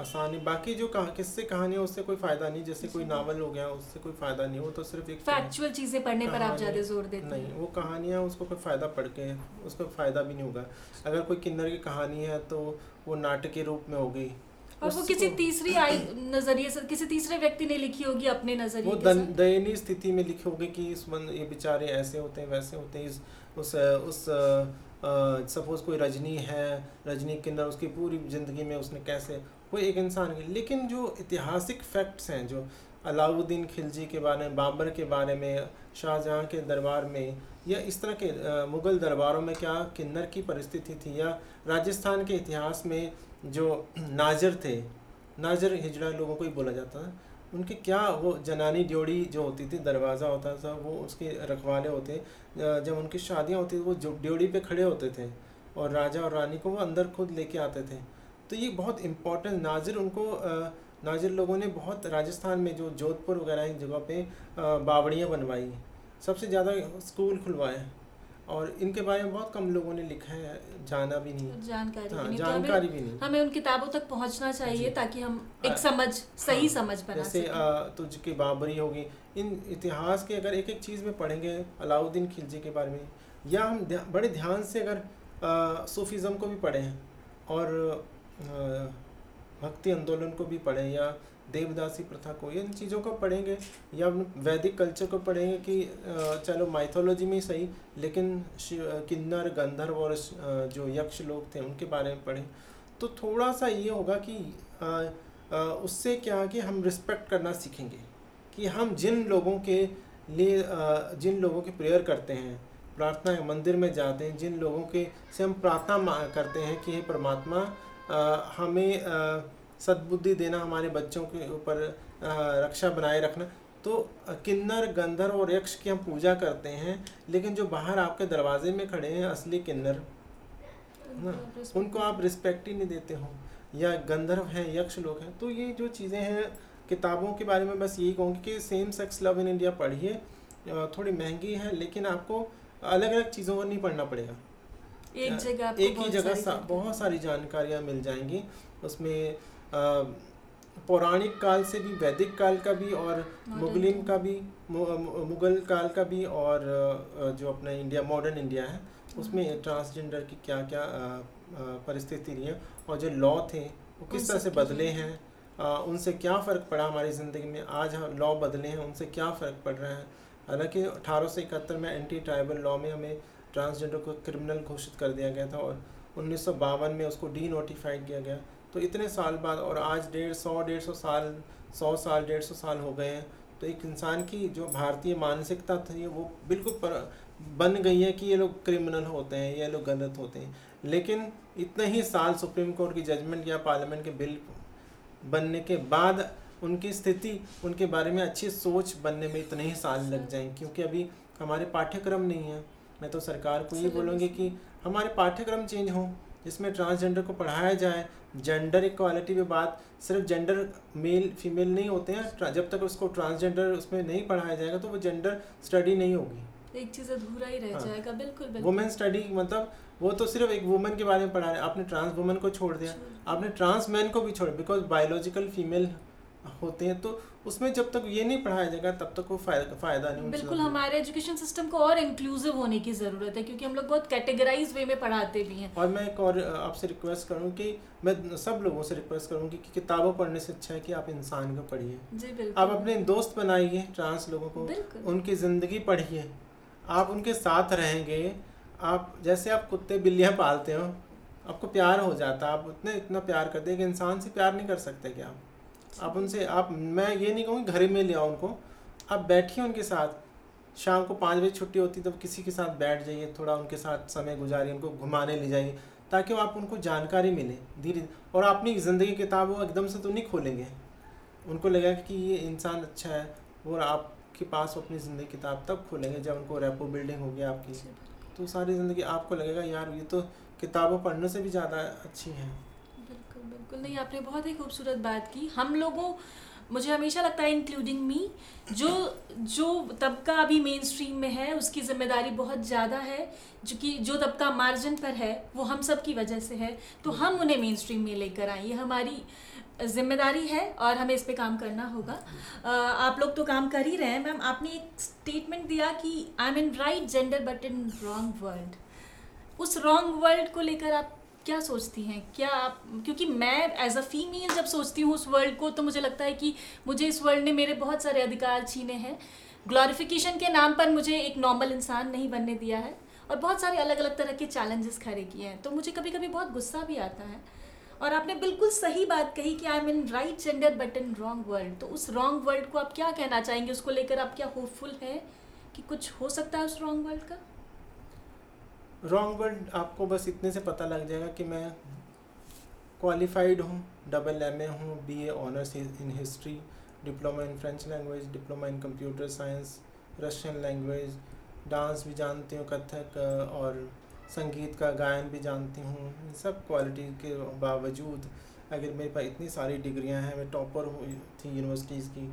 आसान है। बाकी जो कहा किससे कहानी है उससे कोई फ़ायदा नहीं। जैसे कोई नावल हो गया उससे कोई फ़ायदा नहीं। वो तो सिर्फ़ एक फैक्चुअल चीज़ें पढ़ने पर आप ज़्यादा ज़ोर देते नहीं हैं। वो कहानियाँ उसको कोई फ़ायदा पढ़ के उसको फ़ायदा भी नहीं होगा। अगर कोई किन्नर की कहानी है तो वो नाटक के रूप में होगी और वो किसी तीसरी आई नज़रिए से किसी तीसरे व्यक्ति ने लिखी होगी अपने नज़रिए वो दयनीय स्थिति में लिखी होगी कि इस मन ये बेचारे ऐसे होते हैं वैसे होते हैं इस उस उस सपोज़ कोई रजनी है रजनी किन्नर उसकी पूरी ज़िंदगी में उसने कैसे वो एक इंसान की लेकिन जो ऐतिहासिक फैक्ट्स हैं जो अलाउद्दीन खिलजी के बारे में बाबर के बारे में शाहजहाँ के दरबार में या इस तरह के मुग़ल दरबारों में क्या किन्नर की परिस्थिति थी या राजस्थान के इतिहास में जो नाजर थे, नाजर हिजड़ा लोगों को ही बोला जाता था, उनके क्या वो जनानी ड्योड़ी जो होती थी, दरवाज़ा होता था, वो उसके रखवाले होते जब उनकी शादियाँ होती थी, वो ड्योड़ी पे खड़े होते थे और राजा और रानी को वो अंदर खुद लेके आते थे। तो ये बहुत इम्पोर्टेंट नाजिर उनको नाजिर लोगों ने बहुत राजस्थान में जो जोधपुर वगैरह इन जगह पे बावड़ियाँ बनवाई। सबसे ज़्यादा स्कूल खुलवाए। और इनके बारे में बहुत कम लोगों ने लिखा है जाना भी नहीं। जानकारी हाँ, भी नहीं। तो जानकारी तो भी नहीं। हमें उन किताबों तक पहुँचना चाहिए ताकि हम एक समझ सही हाँ, समझ बना जैसे तुझकी बाबरी होगी। इन इतिहास के अगर एक एक चीज़ में पढ़ेंगे अलाउद्दीन खिलजी के बारे में या हम बड़े ध्यान से अगर सूफीज़म को भी पढ़ें और भक्ति आंदोलन को भी पढ़ें या देवदासी प्रथा को इन चीज़ों को पढ़ेंगे या वैदिक कल्चर को पढ़ेंगे कि चलो माइथोलॉजी में सही लेकिन किन्नर गंधर्व और जो यक्ष लोग थे उनके बारे में पढ़ें। तो थोड़ा सा ये होगा कि आ, आ, उससे क्या है कि हम रिस्पेक्ट करना सीखेंगे कि हम जिन लोगों के लिए जिन लोगों की प्रेयर करते हैं प्रार्थना है मंदिर में जाते हैं जिन लोगों के से हम प्रार्थना करते हैं कि हे परमात्मा हमें सद्बुद्धि देना हमारे बच्चों के ऊपर रक्षा बनाए रखना। तो किन्नर गंधर्व और यक्ष की हम पूजा करते हैं लेकिन जो बाहर आपके दरवाजे में खड़े हैं असली किन्नर ना उनको आप रिस्पेक्ट ही नहीं देते हो। या गंधर्व हैं यक्ष लोग हैं तो ये जो चीज़ें हैं किताबों के बारे में बस यही कहूँगी कि same sex love in India पढ़िए। थोड़ी महँगी है लेकिन आपको अलग अलग चीज़ों को नहीं पढ़ना पड़ेगा। एक जगह एक ही जगह बहुत सारी जानकारियाँ मिल जाएँगी। उसमें पौराणिक काल से भी वैदिक काल का भी और मुगलिन का भी मुगल काल का भी और जो अपना इंडिया मॉडर्न इंडिया है उसमें ट्रांसजेंडर की क्या क्या परिस्थिति रही है और जो लॉ थे वो किस तरह से बदले हैं उनसे क्या फ़र्क पड़ा हमारी ज़िंदगी में? आज हम लॉ बदले हैं उनसे क्या फ़र्क पड़ रहा है? हालाँकि अठारह सौ इकहत्तर में एंटी ट्राइबल लॉ में हमें ट्रांसजेंडर को क्रिमिनल घोषित कर दिया गया था और उन्नीस सौ बावन में उसको डी नोटिफाइड किया गया। तो इतने साल बाद और आज डेढ़ सौ डेढ़ सौ साल सौ साल डेढ़ सौ साल हो गए हैं। तो एक इंसान की जो भारतीय मानसिकता थी वो बिल्कुल पर बन गई है कि ये लोग क्रिमिनल होते हैं ये लोग गलत होते हैं। लेकिन इतने ही साल सुप्रीम कोर्ट की जजमेंट या पार्लियामेंट के बिल बनने के बाद उनकी स्थिति उनके बारे में अच्छी सोच बनने में इतने ही साल लग जाएँगे क्योंकि अभी हमारे पाठ्यक्रम नहीं है। मैं तो सरकार को ये बोलूँगी कि हमारे पाठ्यक्रम चेंज हों। जिसमें ट्रांसजेंडर को पढ़ाया जाए जेंडर इक्वालिटी पे बात सिर्फ़ जेंडर मेल फीमेल नहीं होते हैं जब तक उसको ट्रांसजेंडर उसमें नहीं पढ़ाया जाएगा तो वो जेंडर स्टडी नहीं होगी। एक चीज़ अधूरा ही रह हाँ। जाएगा बिल्कुल बिल्कुल। वुमेन स्टडी मतलब वो तो सिर्फ़ एक वुमेन के बारे में पढ़ा रहे आपने ट्रांस वुमेन को छोड़ दिया। आपने ट्रांस मैन को भी छोड़ बिकॉज़ बायोलॉजिकल फीमेल होते हैं तो उसमें जब तक ये नहीं पढ़ाया जाएगा तब तक वो फ़ायदा फ़ायदा नहीं बिल्कुल हमारे एजुकेशन सिस्टम को और इंक्लूसिव होने की ज़रूरत है क्योंकि हम लोग बहुत कैटेगराइज वे में पढ़ाते भी हैं। और मैं एक और आपसे रिक्वेस्ट करूँ कि मैं सब लोगों से रिक्वेस्ट करूँगी कि किताबों पढ़ने से अच्छा है कि आप इंसान को पढ़िए। आप अपने दोस्त बनाइए ट्रांस लोगों को। उनकी ज़िंदगी पढ़िए। आप उनके साथ रहेंगे। आप जैसे आप कुत्ते बिल्लियाँ पालते हो आपको प्यार हो जाता है आप उतने इतना प्यार करते हैं कि इंसान से प्यार नहीं कर सकते क्या आप? आप उनसे आप मैं ये नहीं कहूँगी घर में ले आओ उनको। आप बैठिए उनके साथ। शाम को पाँच बजे छुट्टी होती तब किसी के साथ बैठ जाइए थोड़ा उनके साथ समय गुजारिए उनको घुमाने ले जाइए ताकि वो आप उनको जानकारी मिले धीरे। और अपनी ज़िंदगी किताब वो एकदम से तो नहीं खोलेंगे। उनको लगेगा कि ये इंसान अच्छा है और आपके पास अपनी ज़िंदगी किताब तब खोलेंगे जब उनको रेपो बिल्डिंग होगी आपकी। तो सारी ज़िंदगी आपको लगेगा यार ये तो किताबों पढ़ने से भी ज़्यादा अच्छी हैं। बिल्कुल नहीं, आपने बहुत ही खूबसूरत बात की। हम लोगों, मुझे हमेशा लगता है इंक्लूडिंग मी जो जो तबका अभी मेन स्ट्रीम में है, उसकी ज़िम्मेदारी बहुत ज़्यादा है, जो कि, जो तबका मार्जिन पर है, वो हम सब की वजह से है। तो हम उन्हें मेन स्ट्रीम में लेकर आए। ये हमारी ज़िम्मेदारी है और हमें इस पे काम करना होगा। आप लोग तो काम कर ही रहे हैं, मैम। आपने एक स्टेटमेंट दिया कि I am in right gender but in wrong world उस रॉन्ग वर्ल्ड को लेकर आप क्या सोचती हैं? क्या आप, क्योंकि मैं एज अ फीमेल जब सोचती हूँ उस वर्ल्ड को तो मुझे लगता है कि मुझे इस वर्ल्ड ने मेरे बहुत सारे अधिकार छीने हैं। ग्लोरिफिकेशन के नाम पर मुझे एक नॉर्मल इंसान नहीं बनने दिया है और बहुत सारे अलग अलग तरह के चैलेंजेस खड़े किए हैं। तो मुझे कभी कभी बहुत गुस्सा भी आता है। और आपने बिल्कुल सही बात कही कि I am in right gender but in wrong world तो उस रॉन्ग वर्ल्ड को आप क्या कहना चाहेंगे? उसको लेकर आप क्या होपफुल है कि कुछ हो सकता है उस रॉन्ग वर्ल्ड का? रॉन्ग वर्ड आपको बस इतने से पता लग जाएगा कि मैं क्वालिफाइड हूँ डबल एम ए हूँ B A honours in history diploma in French language diploma in computer science Russian language dance भी जानती हूँ, कथक और संगीत का, गायन भी जानती हूँ सब क्वालिटी के बावजूद अगर मेरे पास इतनी सारी डिग्रियाँ हैं, मैं टॉपर हुई थी यूनिवर्सिटीज़ की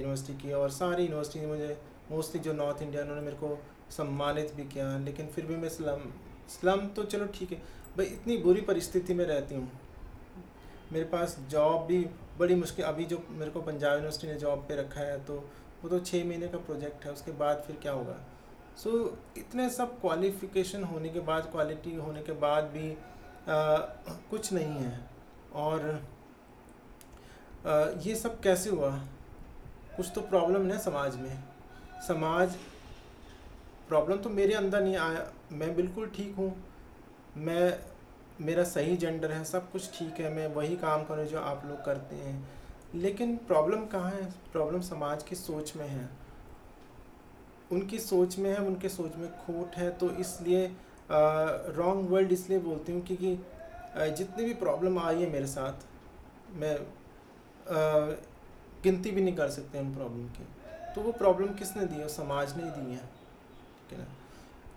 यूनिवर्सिटी की, और सारी यूनिवर्सिटी मुझे मोस्टली जो नॉर्थ इंडिया उन्होंने मेरे को सम्मानित भी किया लेकिन फिर भी मैं स्लम स्लम तो चलो ठीक है भाई इतनी बुरी परिस्थिति में रहती हूँ। मेरे पास जॉब भी बड़ी मुश्किल अभी जो मेरे को पंजाब यूनिवर्सिटी ने जॉब पे रखा है तो वो तो छः महीने का प्रोजेक्ट है उसके बाद फिर क्या होगा? सो so, इतने सब क्वालिफिकेशन होने के बाद क्वालिटी होने के बाद भी आ, कुछ नहीं है। और आ, ये सब कैसे हुआ? कुछ तो प्रॉब्लम है समाज में। समाज प्रॉब्लम तो मेरे अंदर नहीं आया। मैं बिल्कुल ठीक हूँ। मैं, मेरा सही जेंडर है, सब कुछ ठीक है। मैं वही काम करूँ जो आप लोग करते हैं। लेकिन प्रॉब्लम कहाँ है? प्रॉब्लम समाज की सोच में है। उनकी सोच में है, उनके सोच में खोट है। तो इसलिए रॉन्ग वर्ल्ड इसलिए बोलती हूँ क्योंकि जितनी भी प्रॉब्लम आई है मेरे साथ, मैं गिनती भी नहीं कर सकते उन प्रॉब्लम की। तो वो प्रॉब्लम किसने दी है? समाज ने दी है।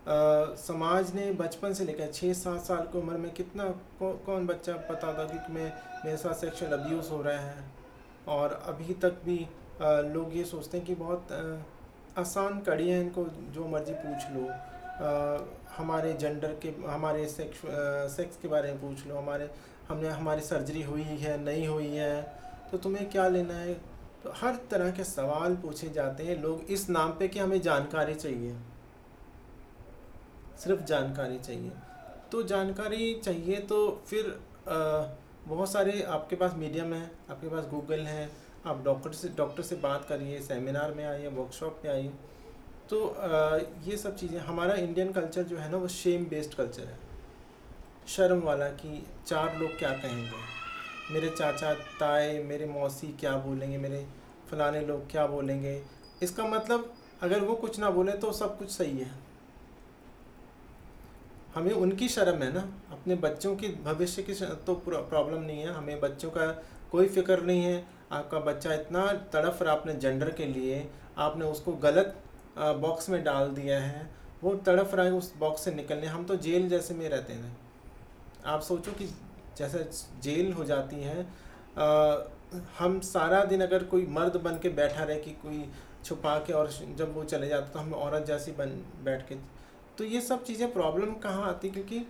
समाज ने बचपन से लेकर छः सात साल की उम्र में कितना कौ, कौन बच्चा पता था कि मैं मेरे साथ सेक्सुअल अब्यूज़ हो रहा है? और अभी तक भी आ, लोग ये सोचते हैं कि बहुत आ, आसान कड़ी है इनको जो मर्ज़ी पूछ लो। आ, हमारे जेंडर के हमारे सेक्स सेक्स के बारे में पूछ लो। हमारे हमने हमारी सर्जरी हुई है नहीं हुई है तो तुम्हें क्या लेना है? तो हर तरह के सवाल पूछे जाते हैं। लोग इस नाम पे कि हमें जानकारी चाहिए। सिर्फ़ जानकारी चाहिए। तो जानकारी चाहिए तो फिर बहुत सारे आपके पास मीडियम है आपके पास गूगल है आप डॉक्टर से डॉक्टर से बात करिए सेमिनार में आइए वर्कशॉप में आइए। तो आ, ये सब चीज़ें हमारा इंडियन कल्चर जो है ना वो शेम बेस्ड कल्चर है। शर्म वाला कि चार लोग क्या कहेंगे? मेरे चाचा ताए मेरे मौसी क्या बोलेंगे? मेरे फलाने लोग क्या बोलेंगे? इसका मतलब अगर वो कुछ ना बोले तो सब कुछ सही है। हमें उनकी शर्म है ना। अपने बच्चों की भविष्य की तो प्रॉब्लम नहीं है। हमें बच्चों का कोई फ़िक्र नहीं है। आपका बच्चा इतना तड़फ रहा अपने जेंडर के लिए। आपने उसको गलत बॉक्स में डाल दिया है। वो तड़फ रहा है उस बॉक्स से निकलने। हम तो जेल जैसे में रहते हैं। आप सोचो कि जैसे जेल हो जाती है आ, हम सारा दिन अगर कोई मर्द बन के बैठा रहे कि कोई छुपा के और जब वो चले जाते तो हम औरत जैसी बन बैठ के तो ये सब चीज़ें प्रॉब्लम कहाँ आती? क्योंकि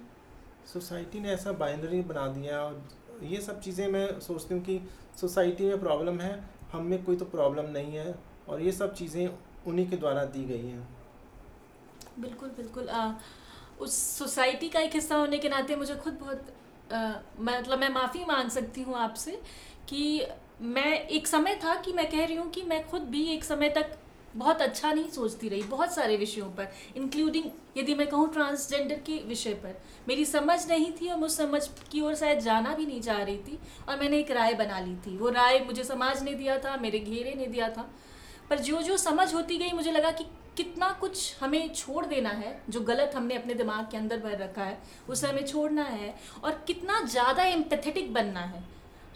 सोसाइटी ने ऐसा बाइनरी बना दिया और ये सब चीज़ें मैं सोचती हूँ कि सोसाइटी में प्रॉब्लम है हम में कोई तो प्रॉब्लम नहीं है और ये सब चीज़ें उन्हीं के द्वारा दी गई हैं। बिल्कुल बिल्कुल। आ, उस सोसाइटी का एक हिस्सा होने के नाते मुझे खुद बहुत मतलब मैं माफ़ी मांग सकती हूँ आपसे कि मैं एक समय था कि मैं कह रही हूँ कि मैं खुद भी एक समय तक बहुत अच्छा नहीं सोचती रही बहुत सारे विषयों पर इंक्लूडिंग यदि मैं कहूँ ट्रांसजेंडर के विषय पर। मेरी समझ नहीं थी और मुझ समझ की ओर शायद जाना भी नहीं जा रही थी और मैंने एक राय बना ली थी। वो राय मुझे समाज ने दिया था, मेरे घेरे ने दिया था। पर जो जो समझ होती गई, मुझे लगा कि कितना कुछ हमें छोड़ देना है, जो गलत हमने अपने दिमाग के अंदर भर रखा है, उसे हमें छोड़ना है और कितना ज़्यादा एम्पैथेटिक बनना है।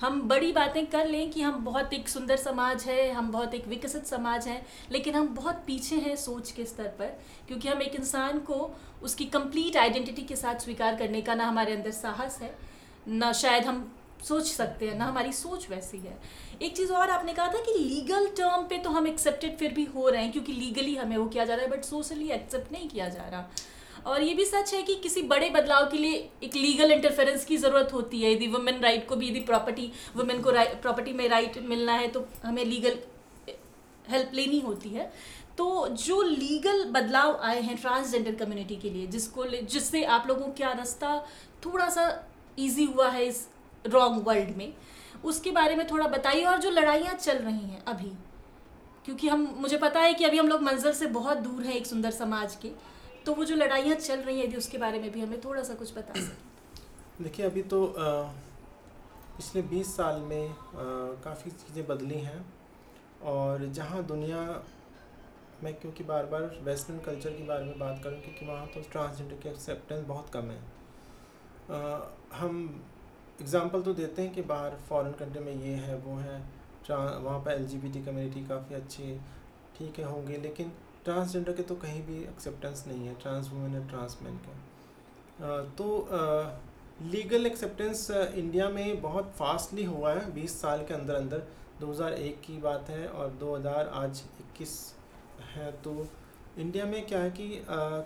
हम बड़ी बातें कर लें कि हम बहुत एक सुंदर समाज है, हम बहुत एक विकसित समाज है, लेकिन हम बहुत पीछे हैं सोच के स्तर पर, क्योंकि हम एक इंसान को उसकी कंप्लीट आइडेंटिटी के साथ स्वीकार करने का ना हमारे अंदर साहस है, ना शायद हम सोच सकते हैं, ना हमारी सोच वैसी है। एक चीज़ और आपने कहा था कि लीगल टर्म पे तो हम एक्सेप्टेड फिर भी हो रहे हैं, क्योंकि लीगली हमें वो किया जा रहा है बट सोशली एक्सेप्ट नहीं किया जा रहा। और ये भी सच है कि किसी बड़े बदलाव के लिए एक लीगल इंटरफेरेंस की ज़रूरत होती है। यदि वुमेन राइट को भी, यदि प्रॉपर्टी वुमेन को प्रॉपर्टी में राइट मिलना है तो हमें लीगल हेल्प लेनी होती है। तो जो लीगल बदलाव आए हैं ट्रांसजेंडर कम्युनिटी के लिए, जिसको जिससे आप लोगों का रास्ता थोड़ा सा ईजी हुआ है इस रॉन्ग वर्ल्ड में, उसके बारे में थोड़ा बताइए। और जो लड़ाइयाँ चल रही हैं अभी, क्योंकि हम, मुझे पता है कि अभी हम लोग मंजिल से बहुत दूर हैं एक सुंदर समाज के तो वो जो लड़ाइयाँ चल रही हैं यदि उसके बारे में भी हमें थोड़ा सा कुछ बता सकें। देखिए अभी तो पिछले 20 साल में काफ़ी चीज़ें बदली हैं और जहाँ दुनिया मैं क्योंकि बार बार वेस्टर्न कल्चर के बारे में बात करूँ क्योंकि वहाँ तो ट्रांसजेंडर की एक्सेप्टेंस बहुत कम है। आ, हम एग्ज़ाम्पल तो देते हैं कि बाहर फॉरेन कंट्री में ये है वो है वहाँ पर एल कम्युनिटी काफ़ी अच्छी ठीक है होंगे लेकिन ट्रांसजेंडर के तो कहीं भी एक्सेप्टेंस नहीं है ट्रांस वुमेन और ट्रांस मैन का। तो लीगल एक्सेप्टेंस इंडिया में बहुत फास्टली हुआ है 20 साल के अंदर अंदर 2001 की बात है और 2000 आज 21 है तो इंडिया में क्या है कि आ,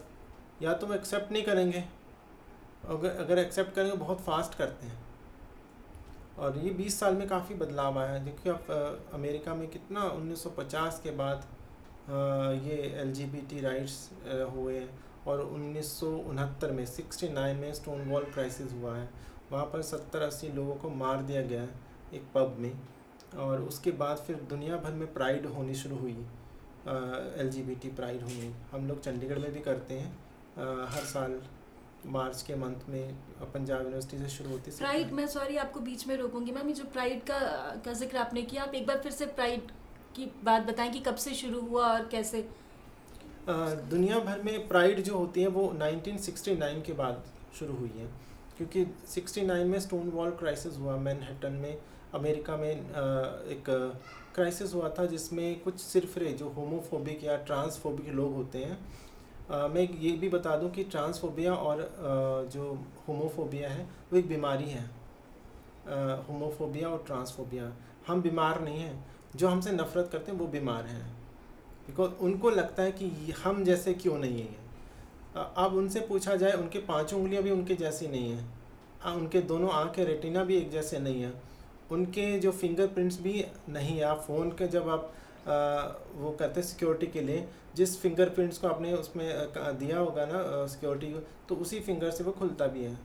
या तो वो एक्सेप्ट नहीं करेंगे अगर अगर एक्सेप्ट करेंगे बहुत फास्ट करते हैं। और ये 20 साल में काफ़ी बदलाव आया है। देखिए आप अमेरिका में कितना 1950 के बाद ये L G B T rights हुए और उन्नीस सौ उनहत्तर में सिक्सटी नाइन में स्टोन वॉल क्राइसिस हुआ है। वहाँ पर सत्तर अस्सी लोगों को मार दिया गया एक पब में और उसके बाद फिर दुनिया भर में प्राइड होनी शुरू हुई एल जी प्राइड हुई हम लोग चंडीगढ़ में भी करते हैं। आ, हर साल मार्च के मंथ में पंजाब यूनिवर्सिटी से शुरू होती है। प्राइड मैं सॉरी आपको बीच में रोकूँगी। मैम जो प्राइड का का ज़िक्र आपने किया आप एक बार फिर से प्राइड की बात बताएँ कि कब से शुरू हुआ और कैसे? दुनिया भर में प्राइड जो होती है वो 1969 के बाद शुरू हुई है, क्योंकि 69 में स्टोन वॉल क्राइसिस हुआ मैनहट्टन में अमेरिका में एक क्राइसिस हुआ था जिसमें कुछ सिर्फ़ जो होमोफोबिक या ट्रांसफोबिक लोग होते हैं मैं ये भी बता दूँ कि ट्रांसफोबिया और जो होमोफोबिया है, वो एक बीमारी है। होमोफोबिया और ट्रांसफोबिया हम बीमार नहीं हैं। जो हमसे नफ़रत करते हैं वो बीमार हैं। बिकॉज़ उनको लगता है कि हम जैसे क्यों नहीं है? अब उनसे पूछा जाए उनके पाँचों उंगलियाँ भी उनके जैसी नहीं हैं। उनके दोनों आँखें रेटिना भी एक जैसे नहीं है। उनके जो फिंगरप्रिंट्स भी नहीं है। आप फ़ोन के जब आप आ, वो करते हैं सिक्योरिटी के लिए जिस फिंगरप्रिंट्स को आपने उसमें दिया होगा ना सिक्योरिटी को तो उसी फिंगर से वो खुलता भी है।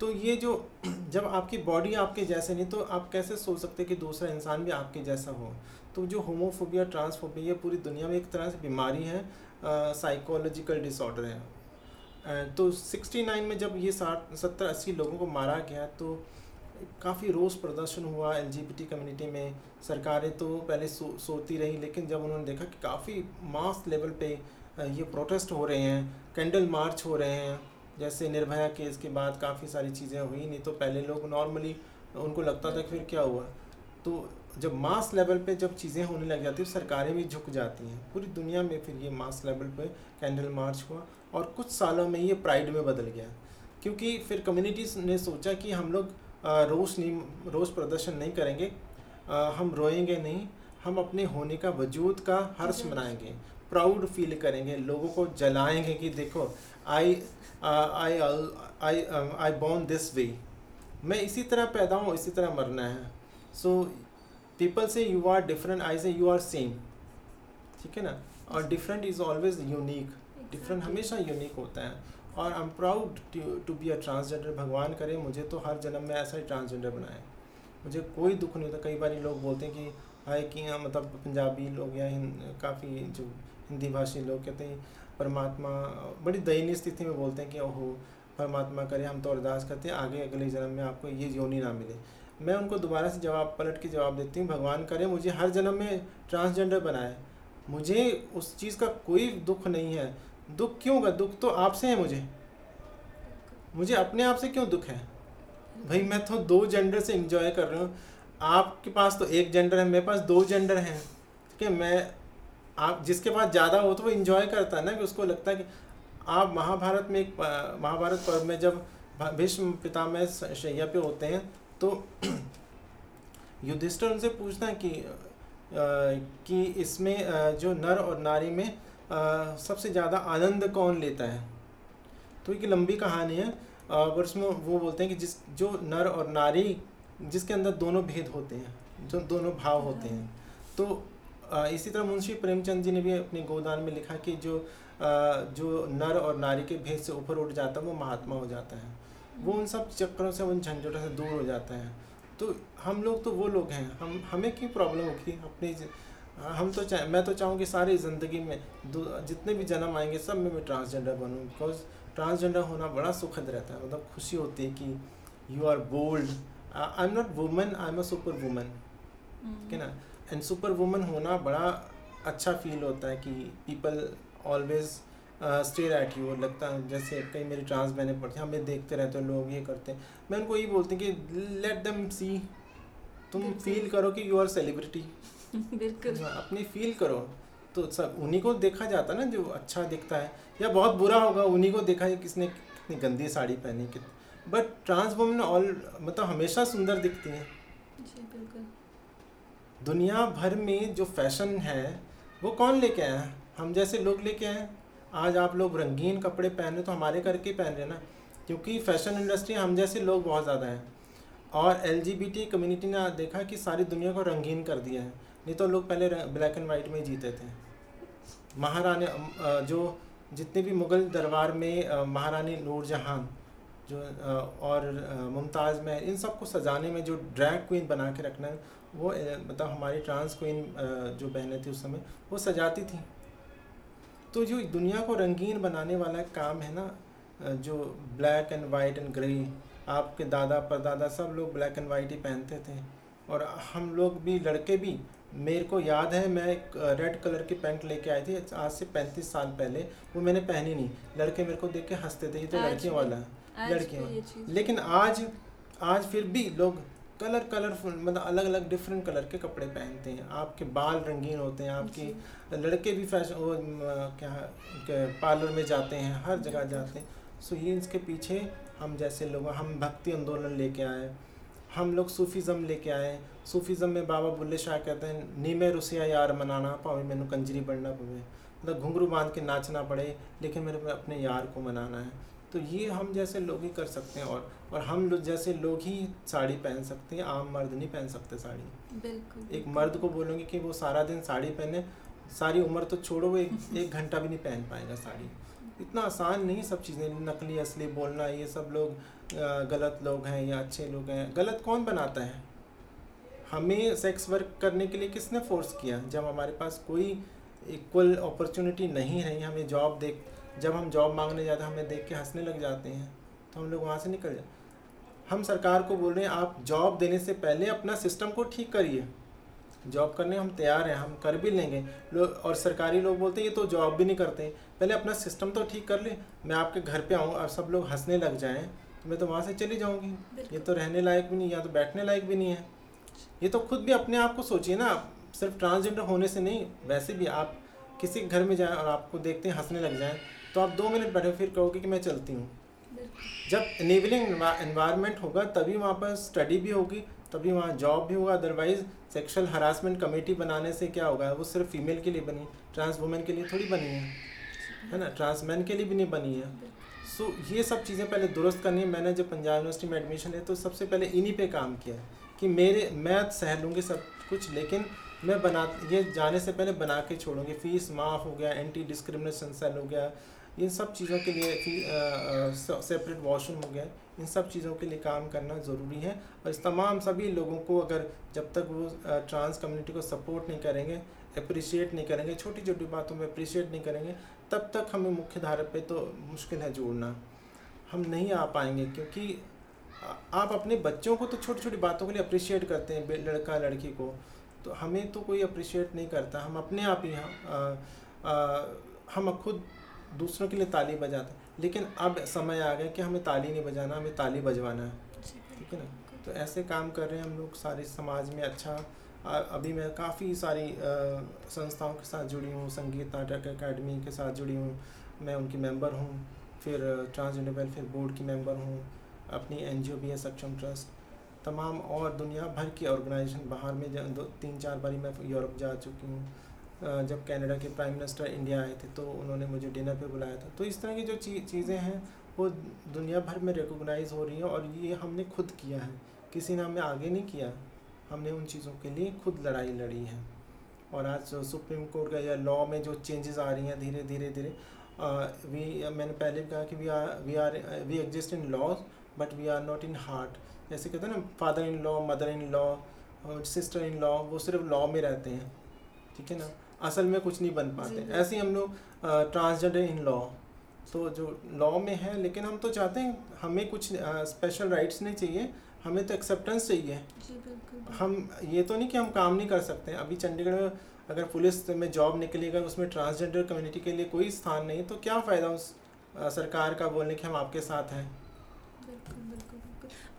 तो ये जो जब आपकी बॉडी आपके जैसे नहीं तो आप कैसे सोच सकते कि दूसरा इंसान भी आपके जैसा हो? तो जो होमोफोबिया ट्रांसफोबिया पूरी दुनिया में एक तरह से बीमारी है साइकोलॉजिकल डिसऑर्डर है। तो 69 में जब ये साठ सत्तर अस्सी लोगों को मारा गया तो काफ़ी रोज़ प्रदर्शन हुआ एल कम्युनिटी में। सरकारें तो पहले सो, सोती रही लेकिन जब उन्होंने देखा कि काफ़ी मास लेवल पे ये प्रोटेस्ट हो रहे हैं कैंडल मार्च हो रहे हैं जैसे निर्भया केस के बाद काफ़ी सारी चीज़ें हुई नहीं तो पहले लोग नॉर्मली उनको लगता था कि फिर क्या हुआ। तो जब मास लेवल पे जब चीज़ें होने लग जाती है सरकारें भी झुक जाती हैं। पूरी दुनिया में फिर ये मास लेवल पे कैंडल मार्च हुआ और कुछ सालों में ये प्राइड में बदल गया। क्योंकि फिर कम्युनिटीज़ ने सोचा कि हम लोग रोज़ नहीं रोज़ प्रदर्शन नहीं करेंगे हम रोएँगे नहीं हम अपने होने का वजूद का हर्ष। मनाएँगे। प्राउड फील करेंगे लोगों को जलाएँगे कि देखो आई आई आई आई बॉर्न दिस वे मैं इसी तरह पैदा हूँ इसी तरह मरना है। So people say you are different I say you are same ठीक है ना? और different is always unique different हमेशा यूनिक होता है। और I am proud to be a transgender भगवान करे मुझे तो हर जन्म में ऐसा ही ट्रांसजेंडर बनाए मुझे कोई दुख नहीं होता। कई बार लोग बोलते हैं कि हाय कि मतलब पंजाबी लोग या काफ़ी जो हिंदी भाषी लोग कहते हैं, परमात्मा, बड़ी दयनीय स्थिति में बोलते हैं कि, ओहो, परमात्मा करे, हम तो अरदास करते हैं, आगे, अगले जन्म में आपको ये योनि ना मिले। मैं उनको दोबारा से जवाब, पलट के जवाब देती हूँ, भगवान करे, मुझे हर जन्म में ट्रांसजेंडर बनाए। मुझे उस चीज़ का कोई दुख नहीं है। दुख क्यों का दुख तो आपसे है मुझे। मुझे अपने आप से क्यों दुख है? भाई, मैं तो दो जेंडर से इंजॉय कर रहा हूँ। आपके पास तो एक जेंडर है, मेरे पास दो जेंडर हैं। ठीक है, मैं आप जिसके पास ज़्यादा हो तो वो इन्जॉय करता है ना, कि उसको लगता है कि आप महाभारत में एक महाभारत पर्व में जब भीष्म पितामह शैया पे होते हैं तो युधिष्ठर उनसे पूछता है कि कि इसमें जो नर और नारी में सबसे ज़्यादा आनंद कौन लेता है? तो एक लंबी कहानी है। और उसमें वो बोलते हैं कि जिस, जो नर और नारी जिसके अंदर दोनों भेद होते हैं, जो दोनों भाव होते हैं तो इसी तरह मुंशी प्रेमचंद जी ने भी अपने गोदान में लिखा कि जो जो नर और नारी के भेद से ऊपर उठ जाता है वो महात्मा हो जाता है। वो उन सब चक्करों से उन झंझटों से दूर हो जाता है। तो हम लोग तो वो लोग हैं। हम हमें क्यों प्रॉब्लम होगी? अपनी हम तो चाहे मैं तो चाहूँ कि सारी ज़िंदगी में जितने भी जन्म आएँगे सब में मैं ट्रांसजेंडर बनूँ। बिकॉज़ ट्रांसजेंडर होना बड़ा सुखद रहता है। मतलब खुशी होती है कि you are bold I am not women I am a super woman ठीक है ना? एंड सुपर वुमन होना बड़ा अच्छा फील होता है कि people always stare at you लगता है जैसे कई मेरी ट्रांस बहने पढ़ती हमें देखते रहते हैं लोग ये करते हैं। मैं उनको यही बोलती हूँ कि लेट दम सी तुम फील करो कि यू आर सेलिब्रिटी बिल्कुल। हाँ, अपनी फील करो। तो सब उन्हीं को देखा जाता है ना जो अच्छा दिखता है या बहुत बुरा होगा उन्हीं को देखा है किसने कितनी गंदी साड़ी पहनी कितनी बट ट्रांस वुमेन ऑल मतलब हमेशा सुंदर दिखती हैं। दुनिया भर में जो फ़ैशन है, वो कौन लेके आया हम जैसे लोग लेके आए आज आप लोग रंगीन कपड़े पहने तो हमारे करके पहन रहे ना? क्योंकि फ़ैशन इंडस्ट्री हम जैसे लोग बहुत ज़्यादा हैं। और एलजीबीटी कम्युनिटी ने देखा कि सारी दुनिया को रंगीन कर दिया है। नहीं तो लोग पहले ब्लैक एंड वाइट में जीते थे। महारानी जो जितने भी मुग़ल दरबार में महारानी नूरजहां जो और मुमताज़ में, इन सबको सजाने में जो ड्रैग क्वीन बना के रखना है वो मतलब हमारी ट्रांस क्वीन जो बहनें थी उस समय वो सजाती थी। तो जो दुनिया को रंगीन बनाने वाला काम है ना जो black and white and grey आपके दादा परदादा सब लोग ब्लैक एंड वाइट ही पहनते थे। और हम लोग भी लड़के भी मेरे को याद है मैं एक रेड कलर की पैंट लेके आई थी आज से पैंतीस साल पहले वो मैंने पहनी नहीं। लड़के मेरे को देख के हँसते थे ये तो लड़कियों वाला है लड़कियों। लेकिन आज आज फिर भी लोग कलर कलरफुल मतलब अलग अलग डिफरेंट कलर के कपड़े पहनते हैं। आपके बाल रंगीन होते हैं आपकी लड़के भी फ़ैशन वो क्या, पार्लर में जाते हैं हर जगह जाते हैं। सो ये इसके पीछे हम जैसे लोग हम भक्ति आंदोलन लेके आए। हम लोग सूफीज़म लेके आए। सूफीज़म में बाबा बुल्ले शाह कहते हैं नीमे रुसिया यार मनाना पावे मैनू कंजरी बढ़ना पवे। मतलब घुंघरू बाँध के नाचना पड़े लेकिन मेरे अपने यार को मनाना है। तो ये हम जैसे लोग ही कर सकते हैं और और हम लोग जैसे लोग ही साड़ी पहन सकते हैं आम मर्द नहीं पहन सकते साड़ी। बिल्कुल एक मर्द को बोलूँगी कि वो सारा दिन साड़ी पहने सारी उम्र तो छोड़ो वो एक, एक घंटा भी नहीं पहन पाएगा साड़ी। इतना आसान नहीं सब चीज़ें नकली असली बोलना ये सब लोग गलत लोग हैं या अच्छे लोग हैं। गलत कौन बनाता है? हमें सेक्स वर्क करने के लिए किसने फोर्स किया? जब हमारे पास कोई इक्वल अपॉर्चुनिटी नहीं रही हमें जॉब देख जब हम जॉब मांगने जाते हैं हमें देख के हंसने लग जाते हैं तो हम लोग वहाँ से निकल जाते हम सरकार को बोल रहे हैं, आप जॉब देने से पहले अपना सिस्टम को ठीक करिए। जॉब करने हम तैयार हैं, हम कर भी लेंगे। और सरकारी लोग बोलते हैं, ये तो जॉब भी नहीं करते पहले अपना सिस्टम तो ठीक कर ले। मैं आपके घर पे आऊँ और सब लोग हंसने लग जाएँ। तो मैं तो वहाँ से चली जाऊँगी। ये तो रहने लायक भी नहीं, या तो बैठने लायक भी नहीं है। ये तो खुद भी अपने आप को सोचिए ना, सिर्फ़ ट्रांसजेंडर होने से नहीं, वैसे भी आप किसी घर में जाएँ और आपको देखते हैं, हंसने लग जाएँ तो आप दो मिनट बैठे, फिर कहोगे कि मैं चलती हूँ। जब इनेबलिंग इन्वायरमेंट होगा तभी वहाँ पर स्टडी भी होगी तभी वहाँ जॉब भी होगा। अदरवाइज़ सेक्सुअल हरासमेंट कमेटी बनाने से क्या होगा? वो सिर्फ़ फीमेल के लिए बनी ट्रांस वुमेन के लिए थोड़ी बनी है। है ना? ट्रांस मैन के लिए भी नहीं बनी है। सो so, ये सब चीज़ें पहले दुरुस्त करनी है। मैंने जब पंजाब यूनिवर्सिटी में एडमिशन लिया तो सबसे पहले इन्हीं पे काम किया कि मेरे मैं सह लूँगी सब कुछ लेकिन मैं बना ये जाने से पहले बना के छोड़ूँगी। फ़ीस माफ़ हो गया एंटी डिस्क्रिमिनेशन सेल हो गया इन सब चीज़ों के लिए फिर सेपरेट वॉशरूम हो गया। इन सब चीज़ों के लिए काम करना ज़रूरी है और इस तमाम सभी लोगों को अगर जब तक वो ट्रांस कम्युनिटी को सपोर्ट नहीं करेंगे अप्रिशिएट नहीं करेंगे छोटी छोटी बातों में अप्रिशिएट नहीं करेंगे, तब तक हमें मुख्य धारा पे तो मुश्किल है जोड़ना। हम नहीं आ पाएँगे क्योंकि आप अपने बच्चों को तो छोटी छोटी बातों के लिए अप्रिशिएट करते हैं लड़का, लड़की को। तो हमें तो कोई अप्रिशिएट नहीं करता। हम अपने आप ही, हम हम खुद दूसरों के लिए ताली बजाते लेकिन अब समय आ गया कि हमें ताली नहीं बजाना, हमें ताली बजवाना है। ठीक है ना? तो ऐसे काम कर रहे हैं हम लोग सारे समाज में अच्छा। अभी मैं काफ़ी सारी संस्थाओं के साथ जुड़ी हूँ, संगीत नाटक अकेडमी के साथ जुड़ी हूँ। मैं उनकी मेंबर हूँ, फिर ट्रांसजेंडर वेलफेयर बोर्ड की मेंबर हूँ, अपनी एन जी ओ भी है, सक्षम ट्रस्ट। तमाम और दुनिया भर की ऑर्गेनाइजेशन बाहर में तीन चार बारी मैं यूरोप जा चुकी हूँ। जब कनाडा के प्राइम मिनिस्टर इंडिया आए थे तो उन्होंने मुझे डिनर पे बुलाया था। तो इस तरह की जो चीज़ें हैं, वो दुनिया भर में रिकोगनाइज हो रही हैं और ये हमने खुद किया है। किसी ने हमें आगे नहीं किया। हमने उन चीज़ों के लिए खुद लड़ाई लड़ी है। और आज सुप्रीम कोर्ट का या लॉ में जो चेंजेस आ रही हैं धीरे धीरे धीरे वी मैंने पहले भी कहा कि we are we are we exist in laws but we are not in heart जैसे कहते हैं ना father in law mother in law sister in law वो सिर्फ़ लॉ में रहते हैं। ठीक है ना? असल में कुछ नहीं बन पाते। ऐसे ही हम लोग ट्रांसजेंडर इन लॉ तो जो लॉ में है लेकिन हम तो चाहते हैं हमें कुछ स्पेशल राइट्स नहीं चाहिए हमें तो एक्सेप्टेंस चाहिए। हम ये तो नहीं कि हम काम नहीं कर सकते। अभी चंडीगढ़ में अगर पुलिस में जॉब निकलेगा उसमें ट्रांसजेंडर कम्युनिटी के लिए कोई स्थान नहीं तो क्या फ़ायदा उस सरकार का बोलने कि हम आपके साथ हैं?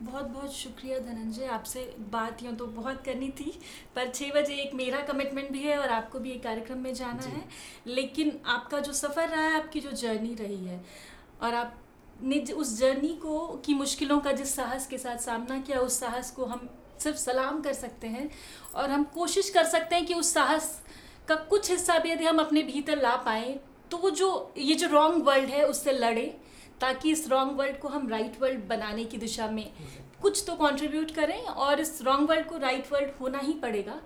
बहुत बहुत शुक्रिया धनंजय आपसे बात यूँ तो बहुत करनी थी पर छः बजे एक मेरा कमिटमेंट भी है और आपको भी एक कार्यक्रम में जाना है। लेकिन आपका जो सफ़र रहा है आपकी जो जर्नी रही है और आप ने उस जर्नी को की मुश्किलों का जिस साहस के साथ सामना किया उस साहस को हम सिर्फ़ सलाम कर सकते हैं और हम कोशिश कर सकते हैं कि उस साहस का कुछ हिस्सा भी यदि हम अपने भीतर ला पाएँ तो वो जो ये जो रॉन्ग वर्ल्ड है उससे लड़े। ताकि इस रॉन्ग वर्ल्ड को हम राइट वर्ल्ड बनाने की दिशा में कुछ तो कंट्रीब्यूट करें और इस रॉन्ग वर्ल्ड को राइट वर्ल्ड होना ही पड़ेगा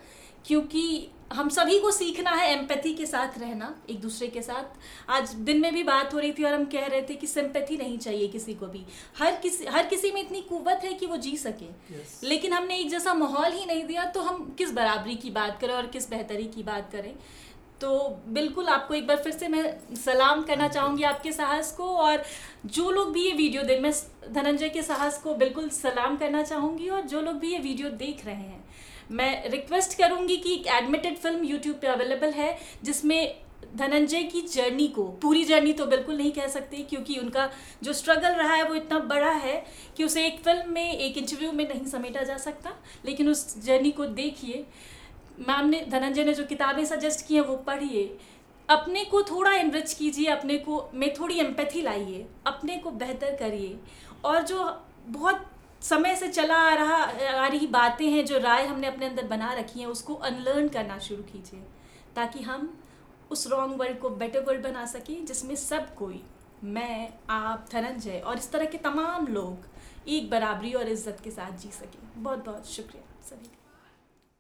क्योंकि हम सभी को सीखना है एम्पैथी के साथ रहना एक दूसरे के साथ। आज दिन में भी बात हो रही थी और हम कह रहे थे कि सिंपैथी नहीं चाहिए किसी को भी। हर किसी हर किसी में इतनी कुवत है कि वो जी सके। Yes. लेकिन हमने एक जैसा माहौल ही नहीं दिया तो हम किस बराबरी की बात करें और किस बेहतरी की बात करें? तो बिल्कुल आपको एक बार फिर से मैं सलाम करना चाहूँगी आपके साहस को और जो लोग भी ये वीडियो देख मैं धनंजय के साहस को बिल्कुल सलाम करना चाहूँगी और जो लोग भी ये वीडियो देख रहे हैं मैं रिक्वेस्ट करूँगी कि एक एडमिटेड फ़िल्म यूट्यूब पे अवेलेबल है जिसमें धनंजय की जर्नी को पूरी जर्नी तो बिल्कुल नहीं कह सकते क्योंकि उनका जो स्ट्रगल रहा है वो इतना बड़ा है कि उसे एक फ़िल्म में एक इंटरव्यू में नहीं समेटा जा सकता लेकिन उस जर्नी को देखिए। मैम ने, धनंजय ने जो किताबें सजेस्ट की हैं, वो पढ़िए। अपने को थोड़ा इनरिच कीजिए, अपने को, में थोड़ी एम्पैथी लाइए। अपने को बेहतर करिए। और जो बहुत समय से चला आ रहा, आ रही बातें हैं, जो राय हमने अपने अंदर बना रखी हैं, उसको अनलर्न करना शुरू कीजिए। ताकि हम उस रॉन्ग वर्ल्ड को बेटर वर्ल्ड बना सकें, जिसमें सब कोई, मैं, आप, धनंजय और इस तरह के तमाम लोग एक बराबरी और इज़्ज़त के साथ जी सकें। बहुत बहुत शुक्रिया।